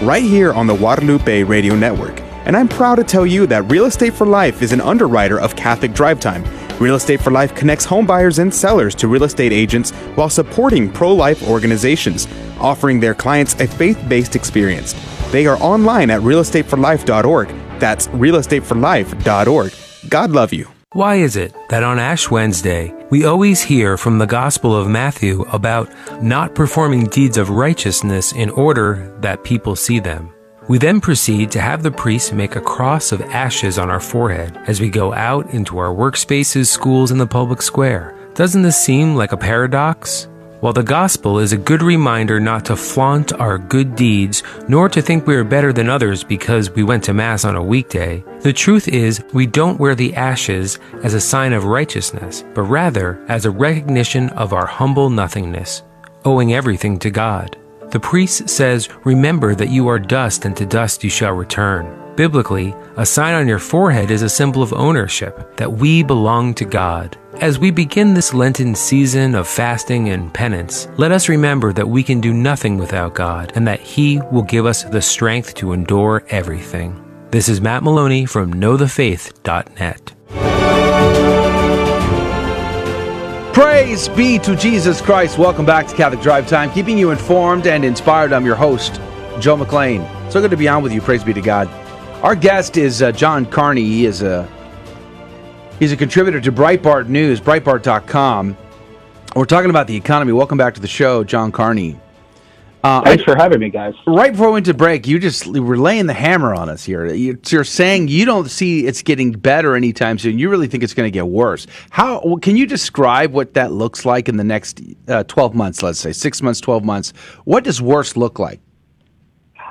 right here on the Guadalupe Radio Network and I'm proud to tell you that Real Estate for Life is an underwriter of Catholic Drive Time. Real Estate for Life connects homebuyers and sellers to real estate agents while supporting pro life organizations, offering their clients a faith based experience. They are online at realestateforlife.org. That's realestateforlife.org. God love you. Why is it that on Ash Wednesday, we always hear from the Gospel of Matthew about not performing deeds of righteousness in order that people see them? We then proceed to have the priest make a cross of ashes on our forehead as we go out into our workspaces, schools, and the public square. Doesn't this seem like a paradox? While the gospel is a good reminder not to flaunt our good deeds, nor to think we are better than others because we went to Mass on a weekday, the truth is we don't wear the ashes as a sign of righteousness, but rather as a recognition of our humble nothingness, owing everything to God. The priest says, Remember that you are dust, and to dust you shall return. Biblically, a sign on your forehead is a symbol of ownership, that we belong to God. As we begin this Lenten season of fasting and penance, let us remember that we can do nothing without God, and that He will give us the strength to endure everything. This is Matt Maloney from KnowTheFaith.net. Praise be to Jesus Christ. Welcome back to Catholic Drive Time, keeping you informed and inspired. I'm your host, Joe McClain. So good to be on with you. Praise be to God. Our guest is uh, John Carney. He is a he's a contributor to Breitbart News, Breitbart.com. We're talking about the economy. Welcome back to the show, John Carney. Uh, Thanks for having me, guys. Right before we went to break, you just were laying the hammer on us here. You're saying you don't see it's getting better anytime soon. You really think it's going to get worse. How can you describe what that looks like in the next uh, 12 months, let's say, six months, 12 months? What does worse look like?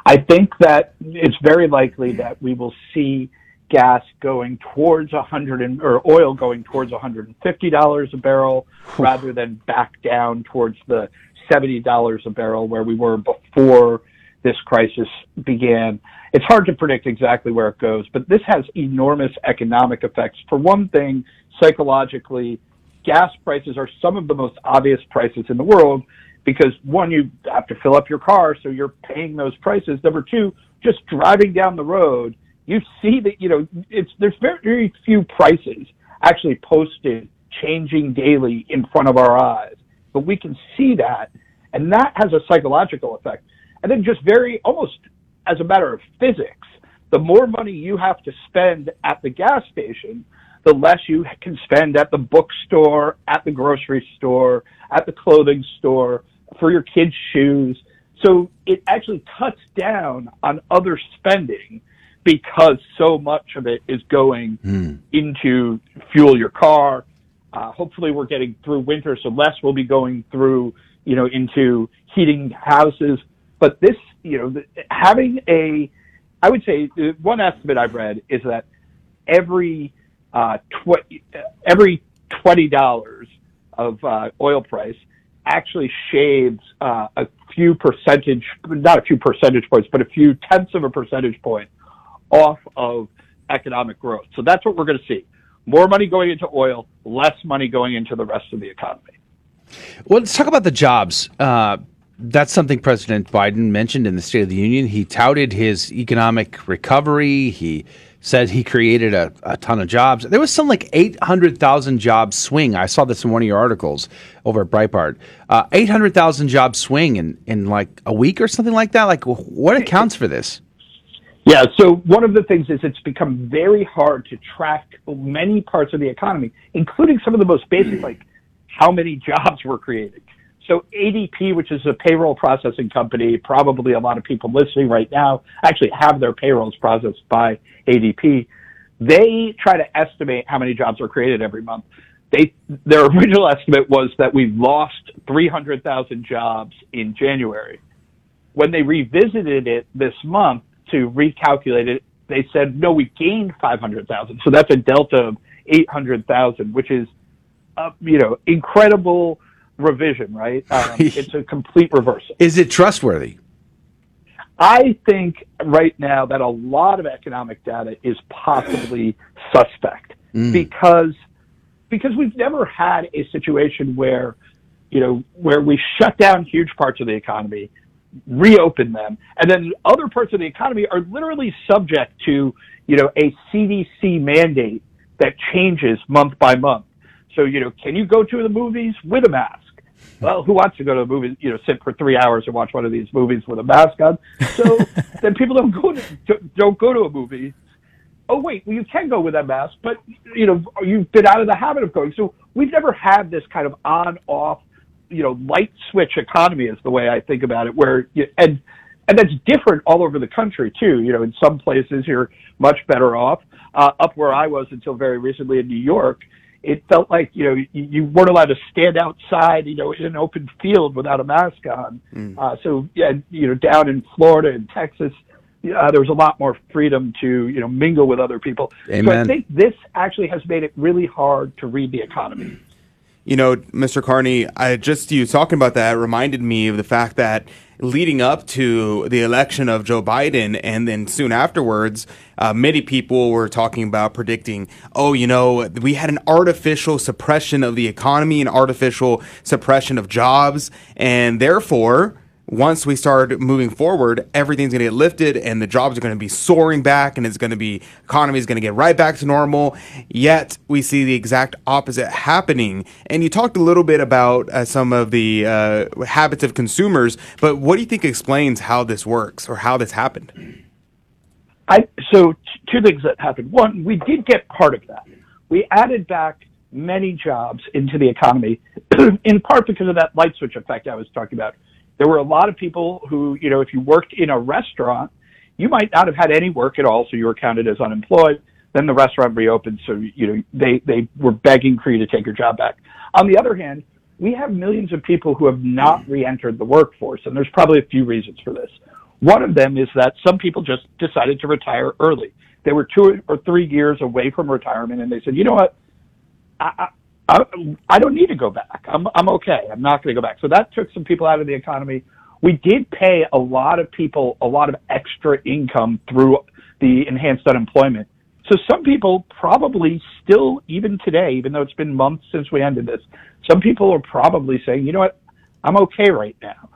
I think that it's very likely that we will see gas going towards a hundred and or oil going towards $150 a barrel rather than back down towards the $70 a barrel where we were before this crisis began. It's hard to predict exactly where it goes, but this has enormous economic effects. For one thing, psychologically, gas prices are some of the most obvious prices in the world because one, you have to fill up your car, so you're paying those prices. Number two, just driving down the road, you see that, you know, it's, there's very, very few prices actually posted changing daily in front of our eyes but we can see that, and that has a psychological effect. And then just very almost as a matter of physics, the more money you have to spend at the gas station, the less you can spend at the bookstore, at the grocery store, at the clothing store, for your kids' shoes. So it actually cuts down on other spending because so much of it is going mm. into fuel your car, uh, hopefully, we're getting through winter, so less will be going through, you know, into heating houses. But this, you know, having a, I would say one estimate I've read is that every uh, tw- every twenty dollars of uh, oil price actually shaves uh, a few percentage, not a few percentage points, but a few tenths of a percentage point off of economic growth. So that's what we're going to see more money going into oil, less money going into the rest of the economy. Well, let's talk about the jobs. Uh, that's something President Biden mentioned in the State of the Union. He touted his economic recovery. He said he created a, a ton of jobs. There was some like 800,000 job swing. I saw this in one of your articles over at Breitbart. Uh, 800,000 job swing in, in like a week or something like that. Like, what accounts for this? Yeah, so one of the things is it's become very hard to track many parts of the economy, including some of the most basic, mm. like how many jobs were created. So ADP, which is a payroll processing company, probably a lot of people listening right now actually have their payrolls processed by ADP. They try to estimate how many jobs are created every month. They, their original estimate was that we lost 300,000 jobs in January. When they revisited it this month, to recalculate it, they said, no, we gained 500,000. So that's a delta of 800,000, which is, uh, you know, incredible revision, right? Um, it's a complete reversal. Is it trustworthy? I think right now that a lot of economic data is possibly suspect mm. because because we've never had a situation where you know where we shut down huge parts of the economy reopen them. And then other parts of the economy are literally subject to, you know, a CDC mandate that changes month by month. So, you know, can you go to the movies with a mask? Well, who wants to go to the movies, you know, sit for three hours and watch one of these movies with a mask on? So then people don't go to, don't go to a movie. Oh, wait, well, you can go with that mask, but, you know, you've been out of the habit of going. So we've never had this kind of on off you know light switch economy is the way I think about it. Where you, and and that's different all over the country too. You know, in some places you're much better off. Uh, up where I was until very recently in New York, it felt like you know you, you weren't allowed to stand outside, you know, in an open field without a mask on. Mm. Uh, so yeah, you know, down in Florida and Texas, uh, there was a lot more freedom to you know mingle with other people. Amen. So I think this actually has made it really hard to read the economy you know, Mr. Carney, I just you talking about that reminded me of the fact that leading up to the election of Joe Biden and then soon afterwards, uh, many people were talking about predicting, oh, you know, we had an artificial suppression of the economy, an artificial suppression of jobs, and therefore once we start moving forward, everything's going to get lifted and the jobs are going to be soaring back and it's going to be, economy is going to get right back to normal. Yet we see the exact opposite happening. And you talked a little bit about uh, some of the uh, habits of consumers, but what do you think explains how this works or how this happened? I, so two things that happened. One, we did get part of that. We added back many jobs into the economy, in part because of that light switch effect I was talking about. There were a lot of people who, you know, if you worked in a restaurant, you might not have had any work at all, so you were counted as unemployed. Then the restaurant reopened, so you know they they were begging for you to take your job back. On the other hand, we have millions of people who have not re-entered the workforce, and there's probably a few reasons for this. One of them is that some people just decided to retire early. They were two or three years away from retirement, and they said, "You know what? I, I, I don't need to go back. I'm, I'm okay. I'm not going to go back. So that took some people out of the economy. We did pay a lot of people a lot of extra income through the enhanced unemployment. So some people probably still, even today, even though it's been months since we ended this, some people are probably saying, you know what, I'm okay right now.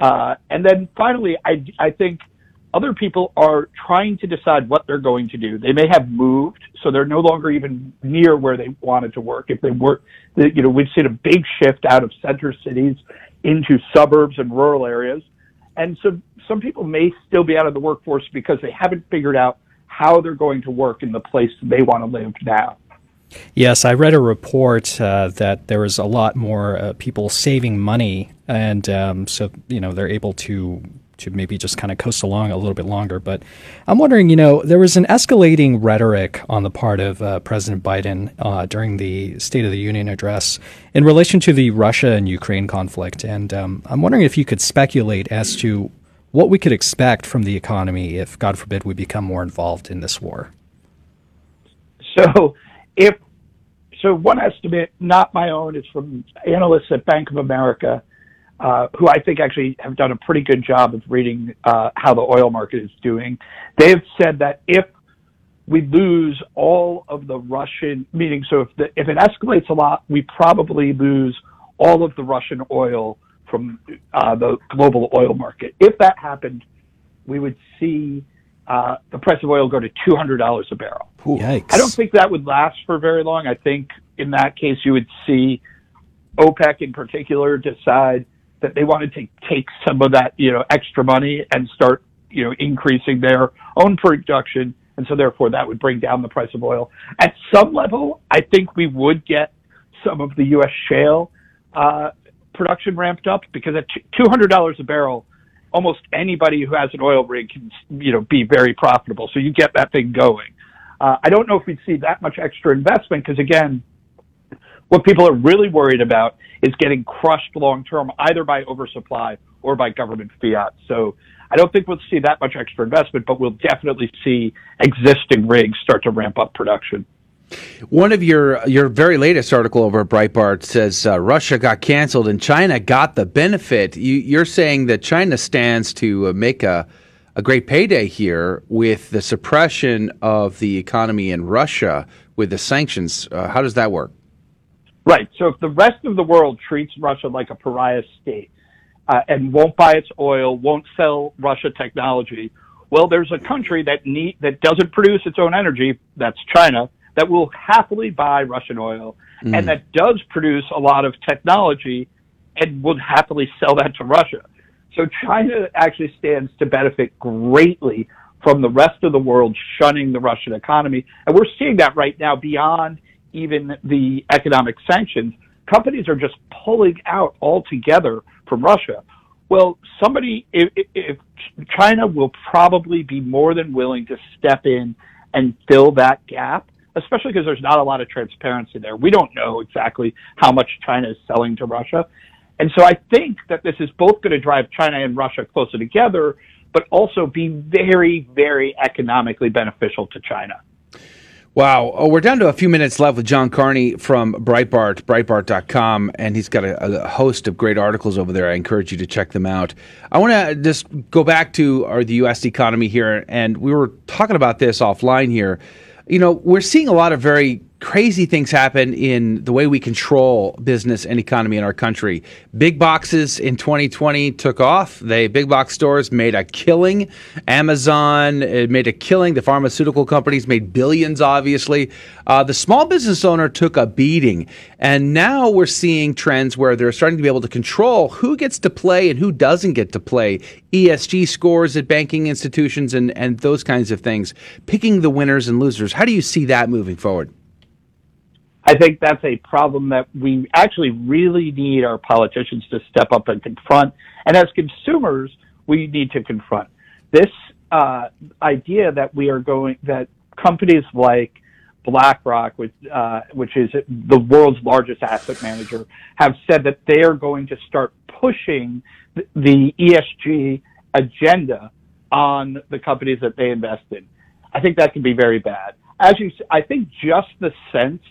Uh, and then finally, I, I think other people are trying to decide what they're going to do. They may have moved, so they're no longer even near where they wanted to work. If they work, you know, we've seen a big shift out of center cities into suburbs and rural areas. And so some people may still be out of the workforce because they haven't figured out how they're going to work in the place they want to live now. Yes, I read a report uh, that there was a lot more uh, people saving money, and um, so you know they're able to to maybe just kind of coast along a little bit longer. But I'm wondering, you know, there was an escalating rhetoric on the part of uh, President Biden uh, during the State of the Union address in relation to the Russia and Ukraine conflict. And um, I'm wondering if you could speculate as to what we could expect from the economy if, God forbid, we become more involved in this war. So, if so, one estimate, not my own, is from analysts at Bank of America uh, who I think actually have done a pretty good job of reading uh, how the oil market is doing. They've said that if we lose all of the Russian, meaning so if the, if it escalates a lot, we probably lose all of the Russian oil from uh, the global oil market. If that happened, we would see uh, the price of oil go to two hundred dollars a barrel. Yikes. I don't think that would last for very long. I think in that case you would see OPEC in particular decide that they wanted to take some of that, you know, extra money and start, you know, increasing their own production. And so therefore that would bring down the price of oil. At some level, I think we would get some of the U.S. shale, uh, production ramped up because at $200 a barrel, almost anybody who has an oil rig can, you know, be very profitable. So you get that thing going. Uh, I don't know if we'd see that much extra investment because again, what people are really worried about is getting crushed long term, either by oversupply or by government fiat. So I don't think we'll see that much extra investment, but we'll definitely see existing rigs start to ramp up production. One of your your very latest article over at Breitbart says uh, Russia got canceled and China got the benefit. You, are saying that China stands to uh, make a a great payday here with the suppression of the economy in Russia with the sanctions. Uh, how does that work? Right. So if the rest of the world treats Russia like a pariah state uh, and won't buy its oil, won't sell Russia technology, well, there's a country that need that doesn't produce its own energy. That's China. That will happily buy Russian oil, mm. and that does produce a lot of technology, and would happily sell that to Russia. So China actually stands to benefit greatly from the rest of the world shunning the Russian economy, and we're seeing that right now beyond even the economic sanctions, companies are just pulling out altogether from Russia. Well, somebody, if, if China will probably be more than willing to step in and fill that gap, especially because there's not a lot of transparency there. We don't know exactly how much China is selling to Russia. And so I think that this is both going to drive China and Russia closer together, but also be very, very economically beneficial to China. Wow. Oh, we're down to a few minutes left with John Carney from Breitbart, Breitbart.com, and he's got a, a, host of great articles over there. I encourage you to check them out. I want to just go back to our, the U.S. economy here, and we were talking about this offline here. You know, we're seeing a lot of very crazy things happen in the way we control business and economy in our country. Big boxes in 2020 took off. They big box stores made a killing. Amazon made a killing. The pharmaceutical companies made billions. Obviously, uh, the small business owner took a beating, and now we're seeing trends where they're starting to be able to control who gets to play and who doesn't get to play. ESG scores at banking institutions and and those kinds of things, picking the winners and losers. How do you see that moving forward? I think that's a problem that we actually really need our politicians to step up and confront. And as consumers, we need to confront this uh, idea that we are going, that companies like BlackRock, which, uh, which is the world's largest asset manager, have said that they are going to start pushing the ESG agenda on the companies that they invest in. I think that can be very bad. As you, I think just the sense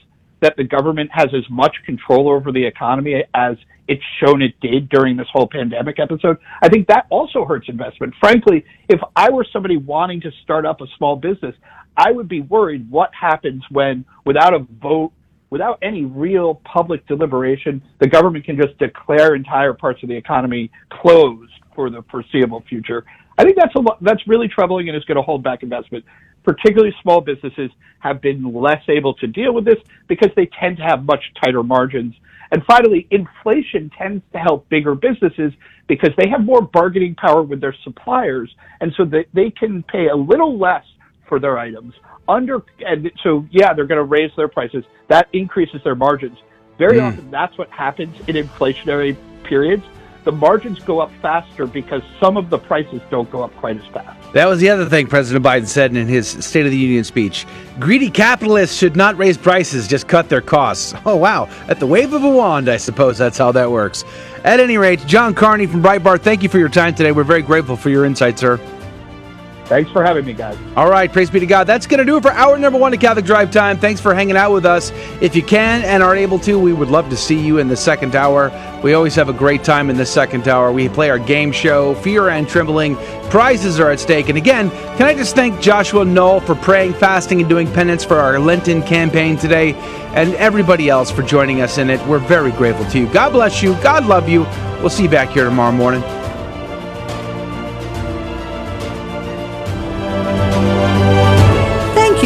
that the government has as much control over the economy as it's shown it did during this whole pandemic episode. I think that also hurts investment. Frankly, if I were somebody wanting to start up a small business, I would be worried what happens when, without a vote, without any real public deliberation, the government can just declare entire parts of the economy closed for the foreseeable future. I think that's a lo- that's really troubling and is going to hold back investment particularly small businesses, have been less able to deal with this because they tend to have much tighter margins. And finally, inflation tends to help bigger businesses because they have more bargaining power with their suppliers, and so they, they can pay a little less for their items. Under and so yeah, they're going to raise their prices. That increases their margins. Very mm. often, that's what happens in inflationary periods the margins go up faster because some of the prices don't go up quite as fast. That was the other thing President Biden said in his State of the Union speech. Greedy capitalists should not raise prices, just cut their costs. Oh, wow. At the wave of a wand, I suppose that's how that works. At any rate, John Carney from Breitbart, thank you for your time today. We're very grateful for your insight, sir. Thanks for having me, guys. All right, praise be to God. That's going to do it for hour number one of Catholic Drive Time. Thanks for hanging out with us. If you can and are able to, we would love to see you in the second hour. We always have a great time in the second hour. We play our game show, Fear and Trembling. Prizes are at stake. And again, can I just thank Joshua Knoll for praying, fasting, and doing penance for our Lenten campaign today, and everybody else for joining us in it. We're very grateful to you. God bless you. God love you. We'll see you back here tomorrow morning.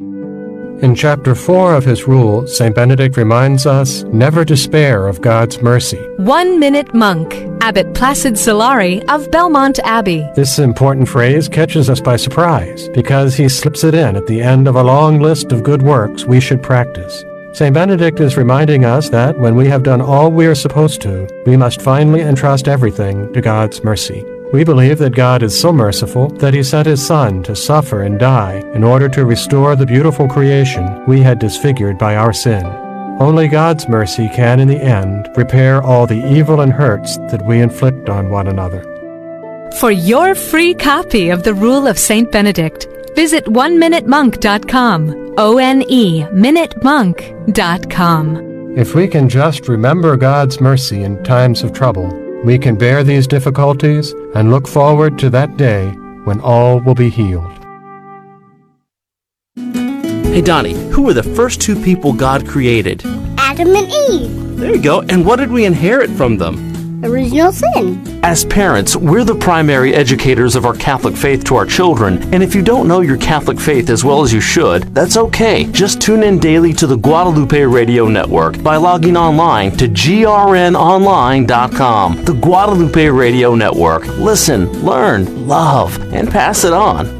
In chapter 4 of his rule, St. Benedict reminds us never despair of God's mercy. One Minute Monk, Abbot Placid Solari of Belmont Abbey. This important phrase catches us by surprise because he slips it in at the end of a long list of good works we should practice. St. Benedict is reminding us that when we have done all we are supposed to, we must finally entrust everything to God's mercy. We believe that God is so merciful that he sent his Son to suffer and die in order to restore the beautiful creation we had disfigured by our sin. Only God's mercy can, in the end, repair all the evil and hurts that we inflict on one another. For your free copy of the Rule of St. Benedict, visit oneminutemonk.com. O N E minutemonk.com. If we can just remember God's mercy in times of trouble, we can bear these difficulties and look forward to that day when all will be healed. Hey Donnie, who were the first two people God created? Adam and Eve. There you go. And what did we inherit from them? Original sin. As parents, we're the primary educators of our Catholic faith to our children, and if you don't know your Catholic faith as well as you should, that's okay. Just tune in daily to the Guadalupe Radio Network by logging online to grnonline.com. The Guadalupe Radio Network. Listen, learn, love, and pass it on.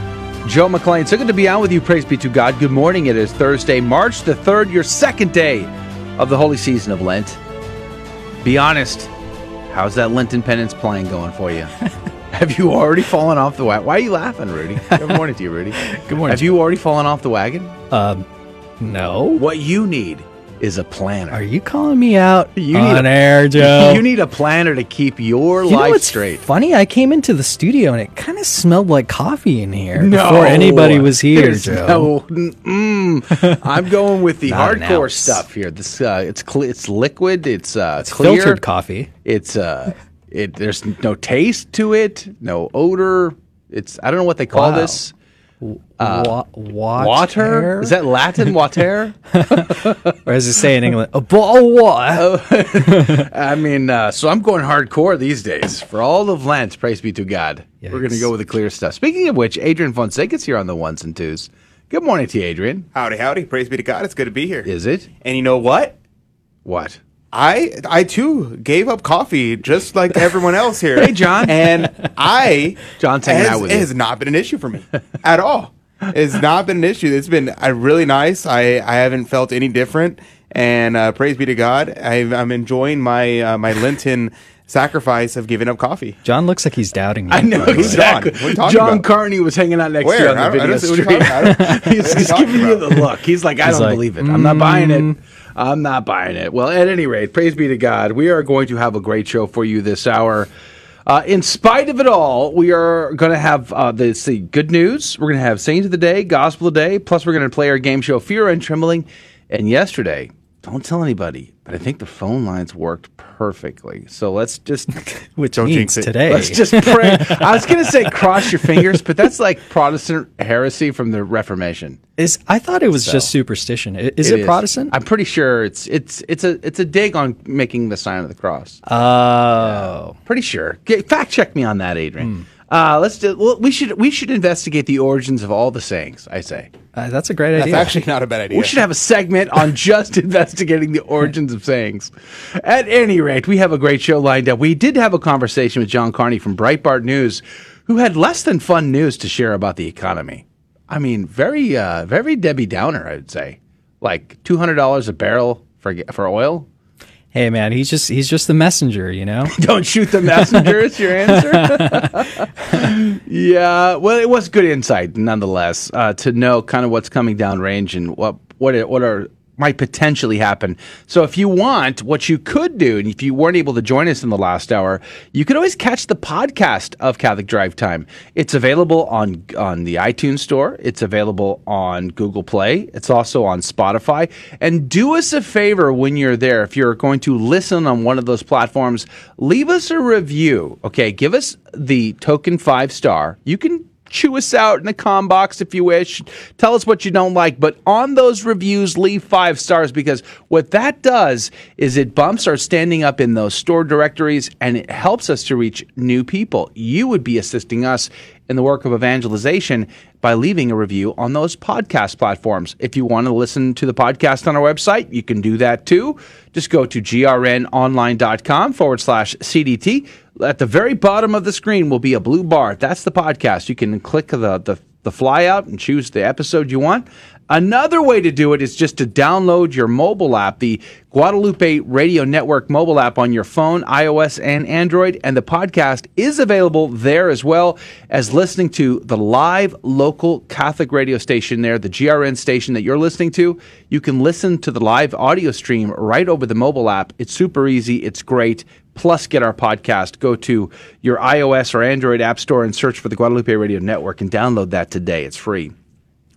Joe McClain. So good to be on with you. Praise be to God. Good morning. It is Thursday, March the 3rd, your second day of the holy season of Lent. Be honest, how's that Lenten penance plan going for you? Have you already fallen off the wagon? Why are you laughing, Rudy? Good morning to you, Rudy. Good morning. Have you already fallen off the wagon? Um, no. What you need is a planner. Are you calling me out You on a, air, Joe? You need a planner to keep your You know life straight. Funny, I came into the studio and it kind of smelled like coffee in here No, before anybody was here, Joe. No, mm, I'm going with the hardcore stuff here. This uh, it's cl- it's liquid. It's uh, It's clear. filtered coffee. It's uh, it. There's no taste to it. No odor. It's I don't know what they call Wow. this. Uh, Wa- water? water? Is that Latin? Water? or as they say in England, a bottle of water. I mean, uh, so I'm going hardcore these days for all of Lent. Praise be to God. We're going to go with the clear stuff. Speaking of which, Adrian Fonseca's here on the ones and twos. Good morning to you, Adrian. Howdy, howdy. Praise be to God. It's good to be here. Is it? And you know what? What? I I too gave up coffee just like everyone else here. Hey, John. And I John hanging has, out with it you. has not been an issue for me at all. It's not been an issue. It's been uh, really nice. I, I haven't felt any different. And uh, praise be to God. I, I'm enjoying my uh, my Lenten sacrifice of giving up coffee. John looks like he's doubting you. I know Who's John? exactly. What are you talking John about? Carney was hanging out next to Where? you on the I don't- I video what you're stream. talking about. I don't- he's what are you he's giving you the look. He's like, I He's don't like, believe it. I'm not buying it. mm. I'm not buying it. Well, at any rate, praise be to God. We are going to have a great show for you this hour. Uh, in spite of it all, we are going to have uh, the, the good news. We're going to have Saints of the Day, Gospel of the Day, plus we're going to play our game show Fear and Trembling. And yesterday, don't tell anybody, but I think the phone lines worked perfectly. So let's just Which Don't means it. today. Let's just pray. I was going to say cross your fingers, but that's like Protestant heresy from the Reformation. is I thought it was So. just superstition. Is it, Protestant? I'm pretty sure it's it's it's a it's a dig on making the sign of the cross. Oh, Pretty sure. Get, fact check me on that, Adrian. Hmm. Uh, let's do. Well, we should we should investigate the origins of all the sayings. I say uh, that's a great idea. That's idea. actually not a bad idea. we should have a segment on just investigating the origins of sayings. At any rate, we have a great show lined up. We did have a conversation with John Carney from Breitbart News, who had less than fun news to share about the economy. I mean, very uh, very Debbie Downer, I would say. Like two hundred dollars a barrel for for oil. Hey man, he's just he's just the messenger, you know. Don't shoot the messenger it's your answer. yeah, well, it was good insight nonetheless uh, to know kind of what's coming downrange and what what it, what are might potentially happen. So if you want, what you could do, and if you weren't able to join us in the last hour, you could always catch the podcast of Catholic Drive Time. It's available on on the iTunes Store. It's available on Google Play. It's also on Spotify. And do us a favor when you're there, if you're going to listen on one of those platforms, leave us a review. Okay, give us the token five star. You can chew us out in the com box if you wish. Tell us what you don't like, but on those reviews, leave five stars because what that does is it bumps our standing up in those store directories and it helps us to reach new people. You would be assisting us in the work of evangelization by leaving a review on those podcast platforms. If you want to listen to the podcast on our website, you can do that too. Just go to grnonline.com forward slash CDT. At the very bottom of the screen will be a blue bar. That's the podcast. You can click the, the, the fly out and choose the episode you want. Another way to do it is just to download your mobile app, the Guadalupe Radio Network mobile app on your phone, iOS and Android, and the podcast is available there as well as listening to the live local Catholic radio station there, the GRN station that you're listening to. You can listen to the live audio stream right over the mobile app. It's super easy, it's great. Plus, get our podcast. Go to your iOS or Android app store and search for the Guadalupe Radio Network and download that today. It's free.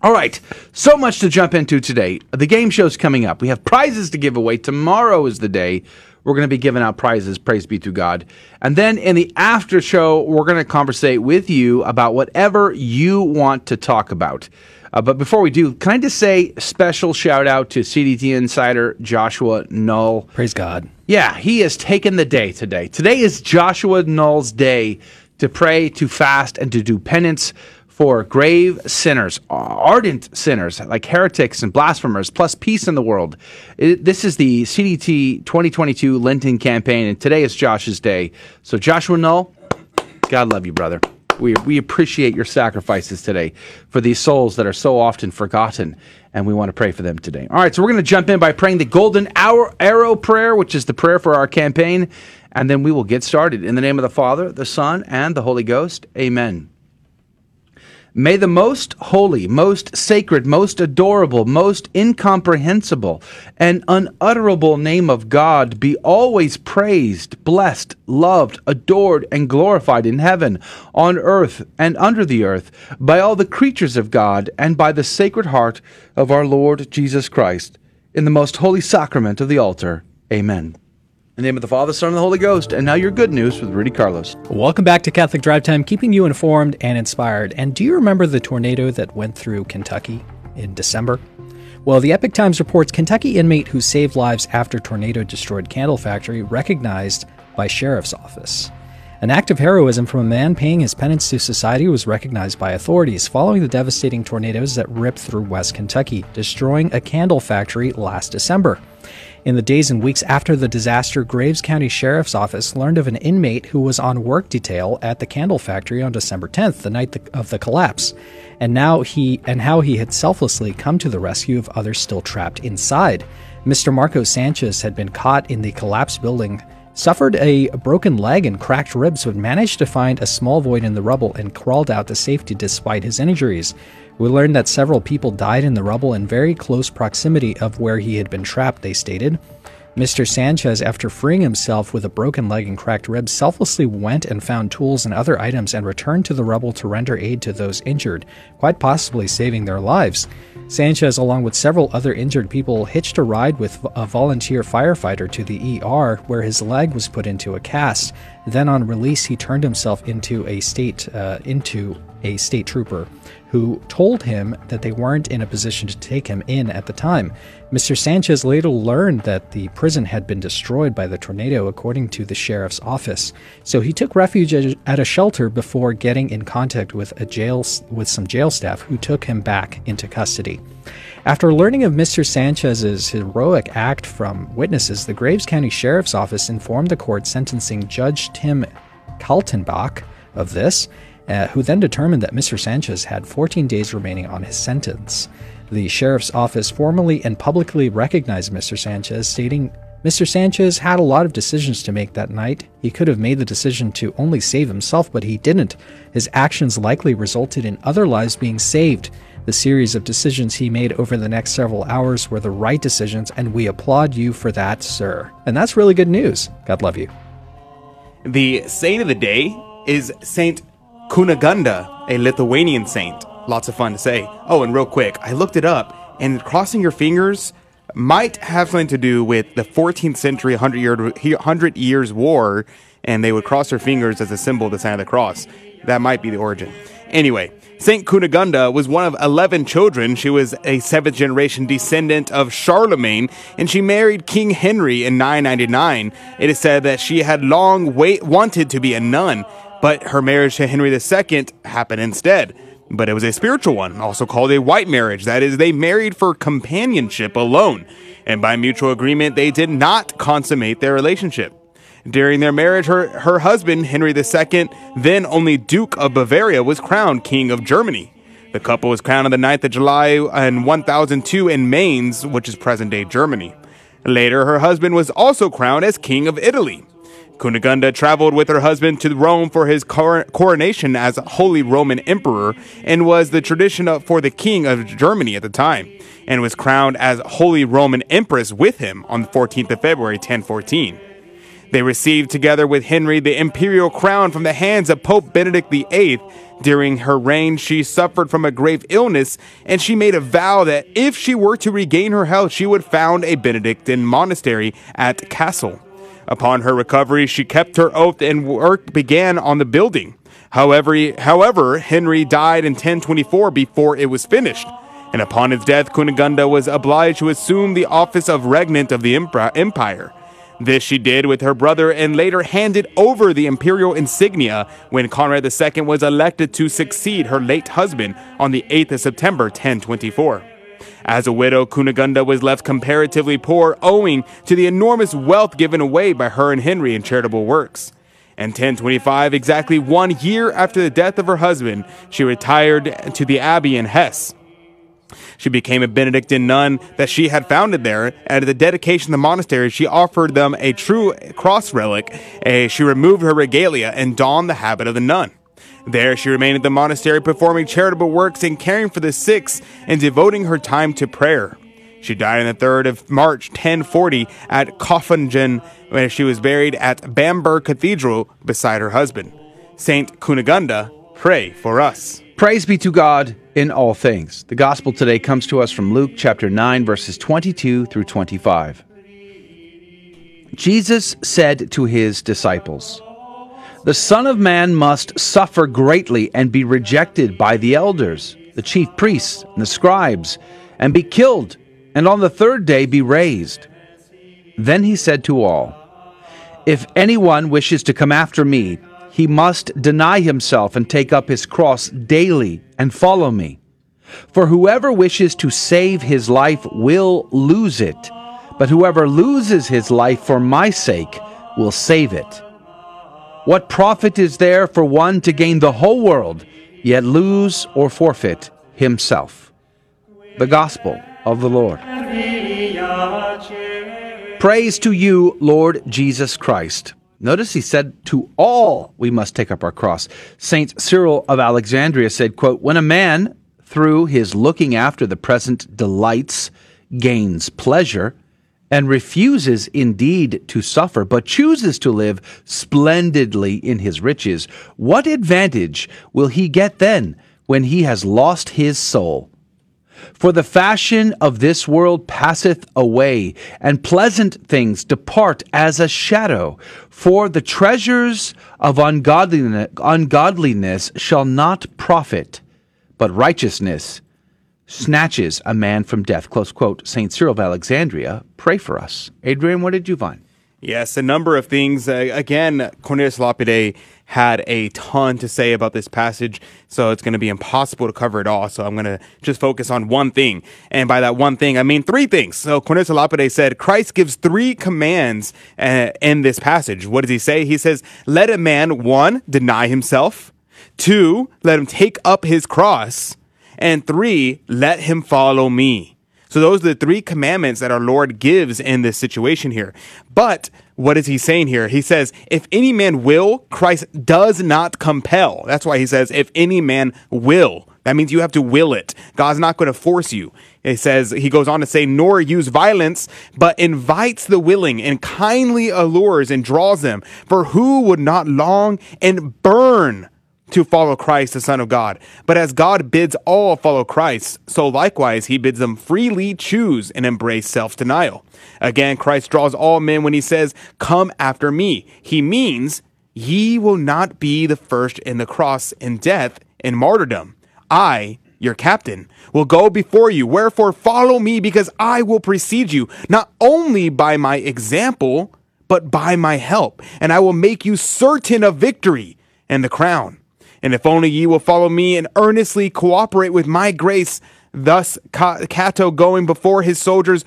All right, so much to jump into today. The game show's coming up. We have prizes to give away. Tomorrow is the day we're going to be giving out prizes. Praise be to God. And then in the after show, we're going to conversate with you about whatever you want to talk about. Uh, but before we do, can I just say special shout out to CDT insider Joshua Null? Praise God. Yeah, he has taken the day today. Today is Joshua Null's day to pray, to fast, and to do penance for grave sinners, ardent sinners like heretics and blasphemers, plus peace in the world. It, this is the CDT 2022 Lenten campaign, and today is Josh's day. So, Joshua Null, God love you, brother. We, we appreciate your sacrifices today for these souls that are so often forgotten, and we want to pray for them today. All right, so we're going to jump in by praying the Golden Arrow Prayer, which is the prayer for our campaign, and then we will get started. In the name of the Father, the Son, and the Holy Ghost, amen. May the most holy, most sacred, most adorable, most incomprehensible, and unutterable name of God be always praised, blessed, loved, adored, and glorified in heaven, on earth, and under the earth, by all the creatures of God, and by the sacred heart of our Lord Jesus Christ, in the most holy sacrament of the altar. Amen. In the name of the Father, Son, and the Holy Ghost. And now your good news with Rudy Carlos. Welcome back to Catholic Drive Time, keeping you informed and inspired. And do you remember the tornado that went through Kentucky in December? Well, the Epoch Times reports Kentucky inmate who saved lives after tornado destroyed candle factory recognized by sheriff's office. An act of heroism from a man paying his penance to society was recognized by authorities following the devastating tornadoes that ripped through West Kentucky, destroying a candle factory last December. In the days and weeks after the disaster, Graves County Sheriff's Office learned of an inmate who was on work detail at the candle factory on December 10th, the night of the collapse, and now he and how he had selflessly come to the rescue of others still trapped inside. Mr. Marco Sanchez had been caught in the collapsed building, suffered a broken leg and cracked ribs, but managed to find a small void in the rubble and crawled out to safety despite his injuries. We learned that several people died in the rubble in very close proximity of where he had been trapped, they stated. Mr. Sanchez, after freeing himself with a broken leg and cracked ribs, selflessly went and found tools and other items and returned to the rubble to render aid to those injured, quite possibly saving their lives. Sanchez, along with several other injured people, hitched a ride with a volunteer firefighter to the ER, where his leg was put into a cast. Then, on release, he turned himself into a state uh, into a state trooper who told him that they weren't in a position to take him in at the time. Mr. Sanchez later learned that the prison had been destroyed by the tornado, according to the sheriff's office. So he took refuge at a shelter before getting in contact with a jail with some jail staff who took him back into custody. After learning of Mr. Sanchez's heroic act from witnesses, the Graves County Sheriff's Office informed the court sentencing Judge Tim Kaltenbach of this uh, who then determined that Mr. Sanchez had 14 days remaining on his sentence. The sheriff's office formally and publicly recognized Mr. Sanchez, stating Mr. Sanchez had a lot of decisions to make that night. He could have made the decision to only save himself, but he didn't. His actions likely resulted in other lives being saved. The series of decisions he made over the next several hours were the right decisions, and we applaud you for that, sir. And that's really good news. God love you. The saint of the day is Saint Kunigunda, a Lithuanian saint. Lots of fun to say. Oh, and real quick, I looked it up, and crossing your fingers might have something to do with the 14th century 100, year, 100 years war, and they would cross their fingers as a symbol of the sign of the cross. That might be the origin. Anyway, Saint Kunigunda was one of 11 children. She was a seventh generation descendant of Charlemagne, and she married King Henry in 999. It is said that she had long wait- wanted to be a nun, but her marriage to Henry II happened instead. but it was a spiritual one, also called a white marriage. That is, they married for companionship alone, and by mutual agreement, they did not consummate their relationship. During their marriage, her, her husband, Henry II, then only Duke of Bavaria, was crowned King of Germany. The couple was crowned on the 9th of July in 1002 in Mainz, which is present day Germany. Later, her husband was also crowned as King of Italy. Kunigunda traveled with her husband to Rome for his coronation as Holy Roman Emperor and was the tradition for the King of Germany at the time, and was crowned as Holy Roman Empress with him on the 14th of February 1014. They received together with Henry the imperial crown from the hands of Pope Benedict VIII. During her reign, she suffered from a grave illness, and she made a vow that if she were to regain her health, she would found a Benedictine monastery at Kassel. Upon her recovery, she kept her oath and work began on the building. However, however, Henry died in 1024 before it was finished, and upon his death, Kunigunda was obliged to assume the office of regnant of the empire. This she did with her brother and later handed over the imperial insignia when Conrad II was elected to succeed her late husband on the 8th of September 1024. As a widow, Kunigunda was left comparatively poor owing to the enormous wealth given away by her and Henry in charitable works. In 1025, exactly one year after the death of her husband, she retired to the abbey in Hesse. She became a Benedictine nun that she had founded there. And at the dedication of the monastery, she offered them a true cross relic. she removed her regalia and donned the habit of the nun. There, she remained at the monastery performing charitable works and caring for the sick and devoting her time to prayer. She died on the 3rd of March 1040 at Kaufungen, where she was buried at Bamberg Cathedral beside her husband. Saint Kunigunda, pray for us. Praise be to God in all things. The gospel today comes to us from Luke chapter 9, verses 22 through 25. Jesus said to his disciples, the Son of Man must suffer greatly and be rejected by the elders, the chief priests, and the scribes, and be killed, and on the third day be raised. Then he said to all, If anyone wishes to come after me, he must deny himself and take up his cross daily and follow me. For whoever wishes to save his life will lose it, but whoever loses his life for my sake will save it. What profit is there for one to gain the whole world, yet lose or forfeit himself? The Gospel of the Lord. Praise to you, Lord Jesus Christ. Notice he said, to all we must take up our cross. Saint Cyril of Alexandria said, quote, When a man, through his looking after the present delights, gains pleasure, and refuses indeed to suffer, but chooses to live splendidly in his riches, what advantage will he get then when he has lost his soul? For the fashion of this world passeth away, and pleasant things depart as a shadow. For the treasures of ungodliness, shall not profit, but righteousness snatches a man from death. Close quote. St. Cyril of Alexandria, pray for us. Adrian, what did you find? Yes, a number of things. Uh, again, Cornelius Lapide had a ton to say about this passage, so it's going to be impossible to cover it all. So I'm going to just focus on one thing. And by that one thing, I mean three things. So Cornelius Lapide said Christ gives three commands uh, in this passage. What does he say? He says, Let a man, one, deny himself, two, let him take up his cross and three, let him follow me. So those are the three commandments that our Lord gives in this situation here. But what is he saying here? He says, if any man will, Christ does not compel. That's why he says, if any man will. That means you have to will it. God's not going to force you. He says, he goes on to say, nor use violence, but invites the willing and kindly allures and draws them. For who would not long and burn to follow Christ, the Son of God. But as God bids all follow Christ, so likewise he bids them freely choose and embrace self denial. Again, Christ draws all men when he says, Come after me. He means, Ye will not be the first in the cross in death and martyrdom. I, your captain, will go before you. Wherefore, follow me, because I will precede you, not only by my example, but by my help. And I will make you certain of victory and the crown. And if only ye will follow me and earnestly cooperate with my grace, Thus, Cato, going before his soldiers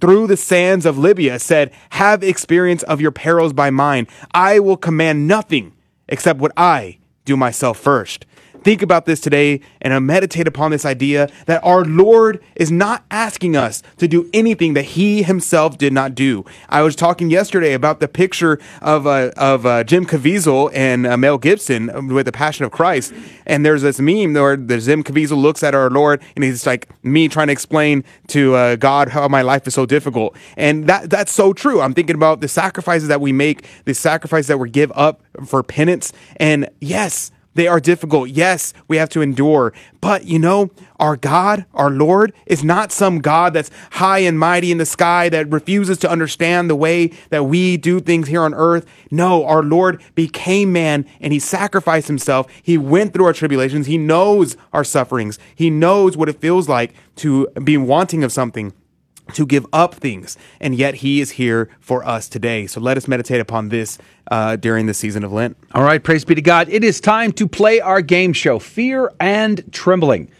through the sands of Libya, said, Have experience of your perils by mine. I will command nothing except what I do myself first think about this today and meditate upon this idea that our Lord is not asking us to do anything that He Himself did not do. I was talking yesterday about the picture of uh, of uh, Jim Caviezel and uh, Mel Gibson with the Passion of Christ, and there's this meme where the Jim Caviezel looks at our Lord and he's like me trying to explain to uh, God how my life is so difficult, and that that's so true. I'm thinking about the sacrifices that we make, the sacrifices that we give up for penance, and yes they are difficult. Yes, we have to endure. But you know, our God, our Lord, is not some God that's high and mighty in the sky that refuses to understand the way that we do things here on earth. No, our Lord became man and he sacrificed himself. He went through our tribulations. He knows our sufferings. He knows what it feels like to be wanting of something to give up things, and yet He is here for us today. So let us meditate upon this uh, during the season of Lent. All right, praise be to God. It is time to play our game show, Fear and Trembling.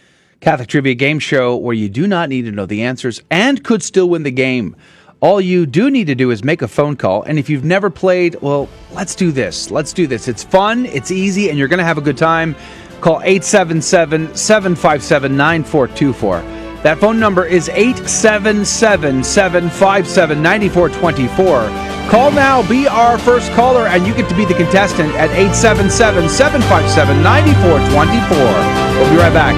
Catholic Trivia game show where you do not need to know the answers and could still win the game. All you do need to do is make a phone call. And if you've never played, well, let's do this. Let's do this. It's fun, it's easy, and you're going to have a good time. Call 877 757 9424. That phone number is 877 757 9424. Call now, be our first caller, and you get to be the contestant at 877 757 9424. We'll be right back.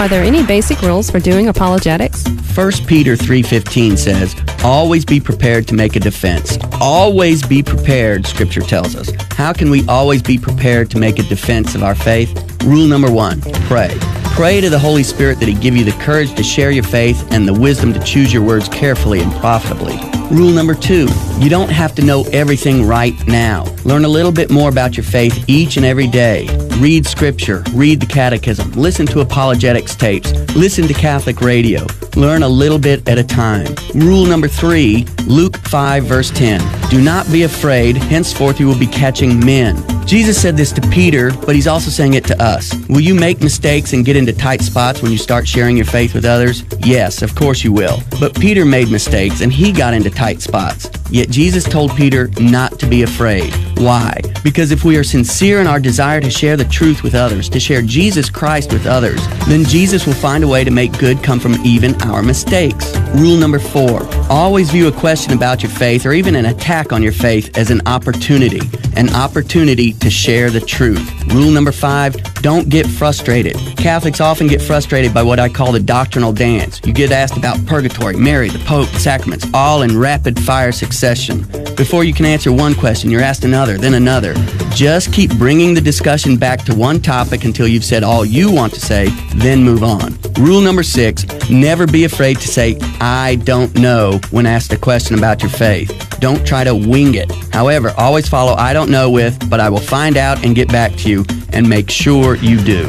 Are there any basic rules for doing apologetics? 1 Peter 3:15 says, "Always be prepared to make a defense." Always be prepared, scripture tells us. How can we always be prepared to make a defense of our faith? Rule number 1, pray. Pray to the Holy Spirit that He give you the courage to share your faith and the wisdom to choose your words carefully and profitably. Rule number two, you don't have to know everything right now. Learn a little bit more about your faith each and every day. Read scripture, read the catechism, listen to apologetics tapes, listen to Catholic radio. Learn a little bit at a time. Rule number three, Luke 5 verse 10. Do not be afraid, henceforth you will be catching men. Jesus said this to Peter, but he's also saying it to us. Will you make mistakes and get into tight spots when you start sharing your faith with others? Yes, of course you will. But Peter made mistakes and he got into tight spots. Yet Jesus told Peter not to be afraid. Why? Because if we are sincere in our desire to share the truth with others, to share Jesus Christ with others, then Jesus will find a way to make good come from even our mistakes. Rule number four always view a question about your faith or even an attack on your faith as an opportunity, an opportunity to share the truth. Rule number five don't get frustrated. Catholics often get frustrated by what I call the doctrinal dance. You get asked about purgatory, Mary, the Pope, the sacraments, all in rapid fire succession. Before you can answer one question, you're asked another, then another. Just keep bringing the discussion back to one topic until you've said all you want to say, then move on. Rule number six never be afraid to say, I don't know when asked a question about your faith. Don't try to wing it. However, always follow I don't know with, but I will find out and get back to you, and make sure you do.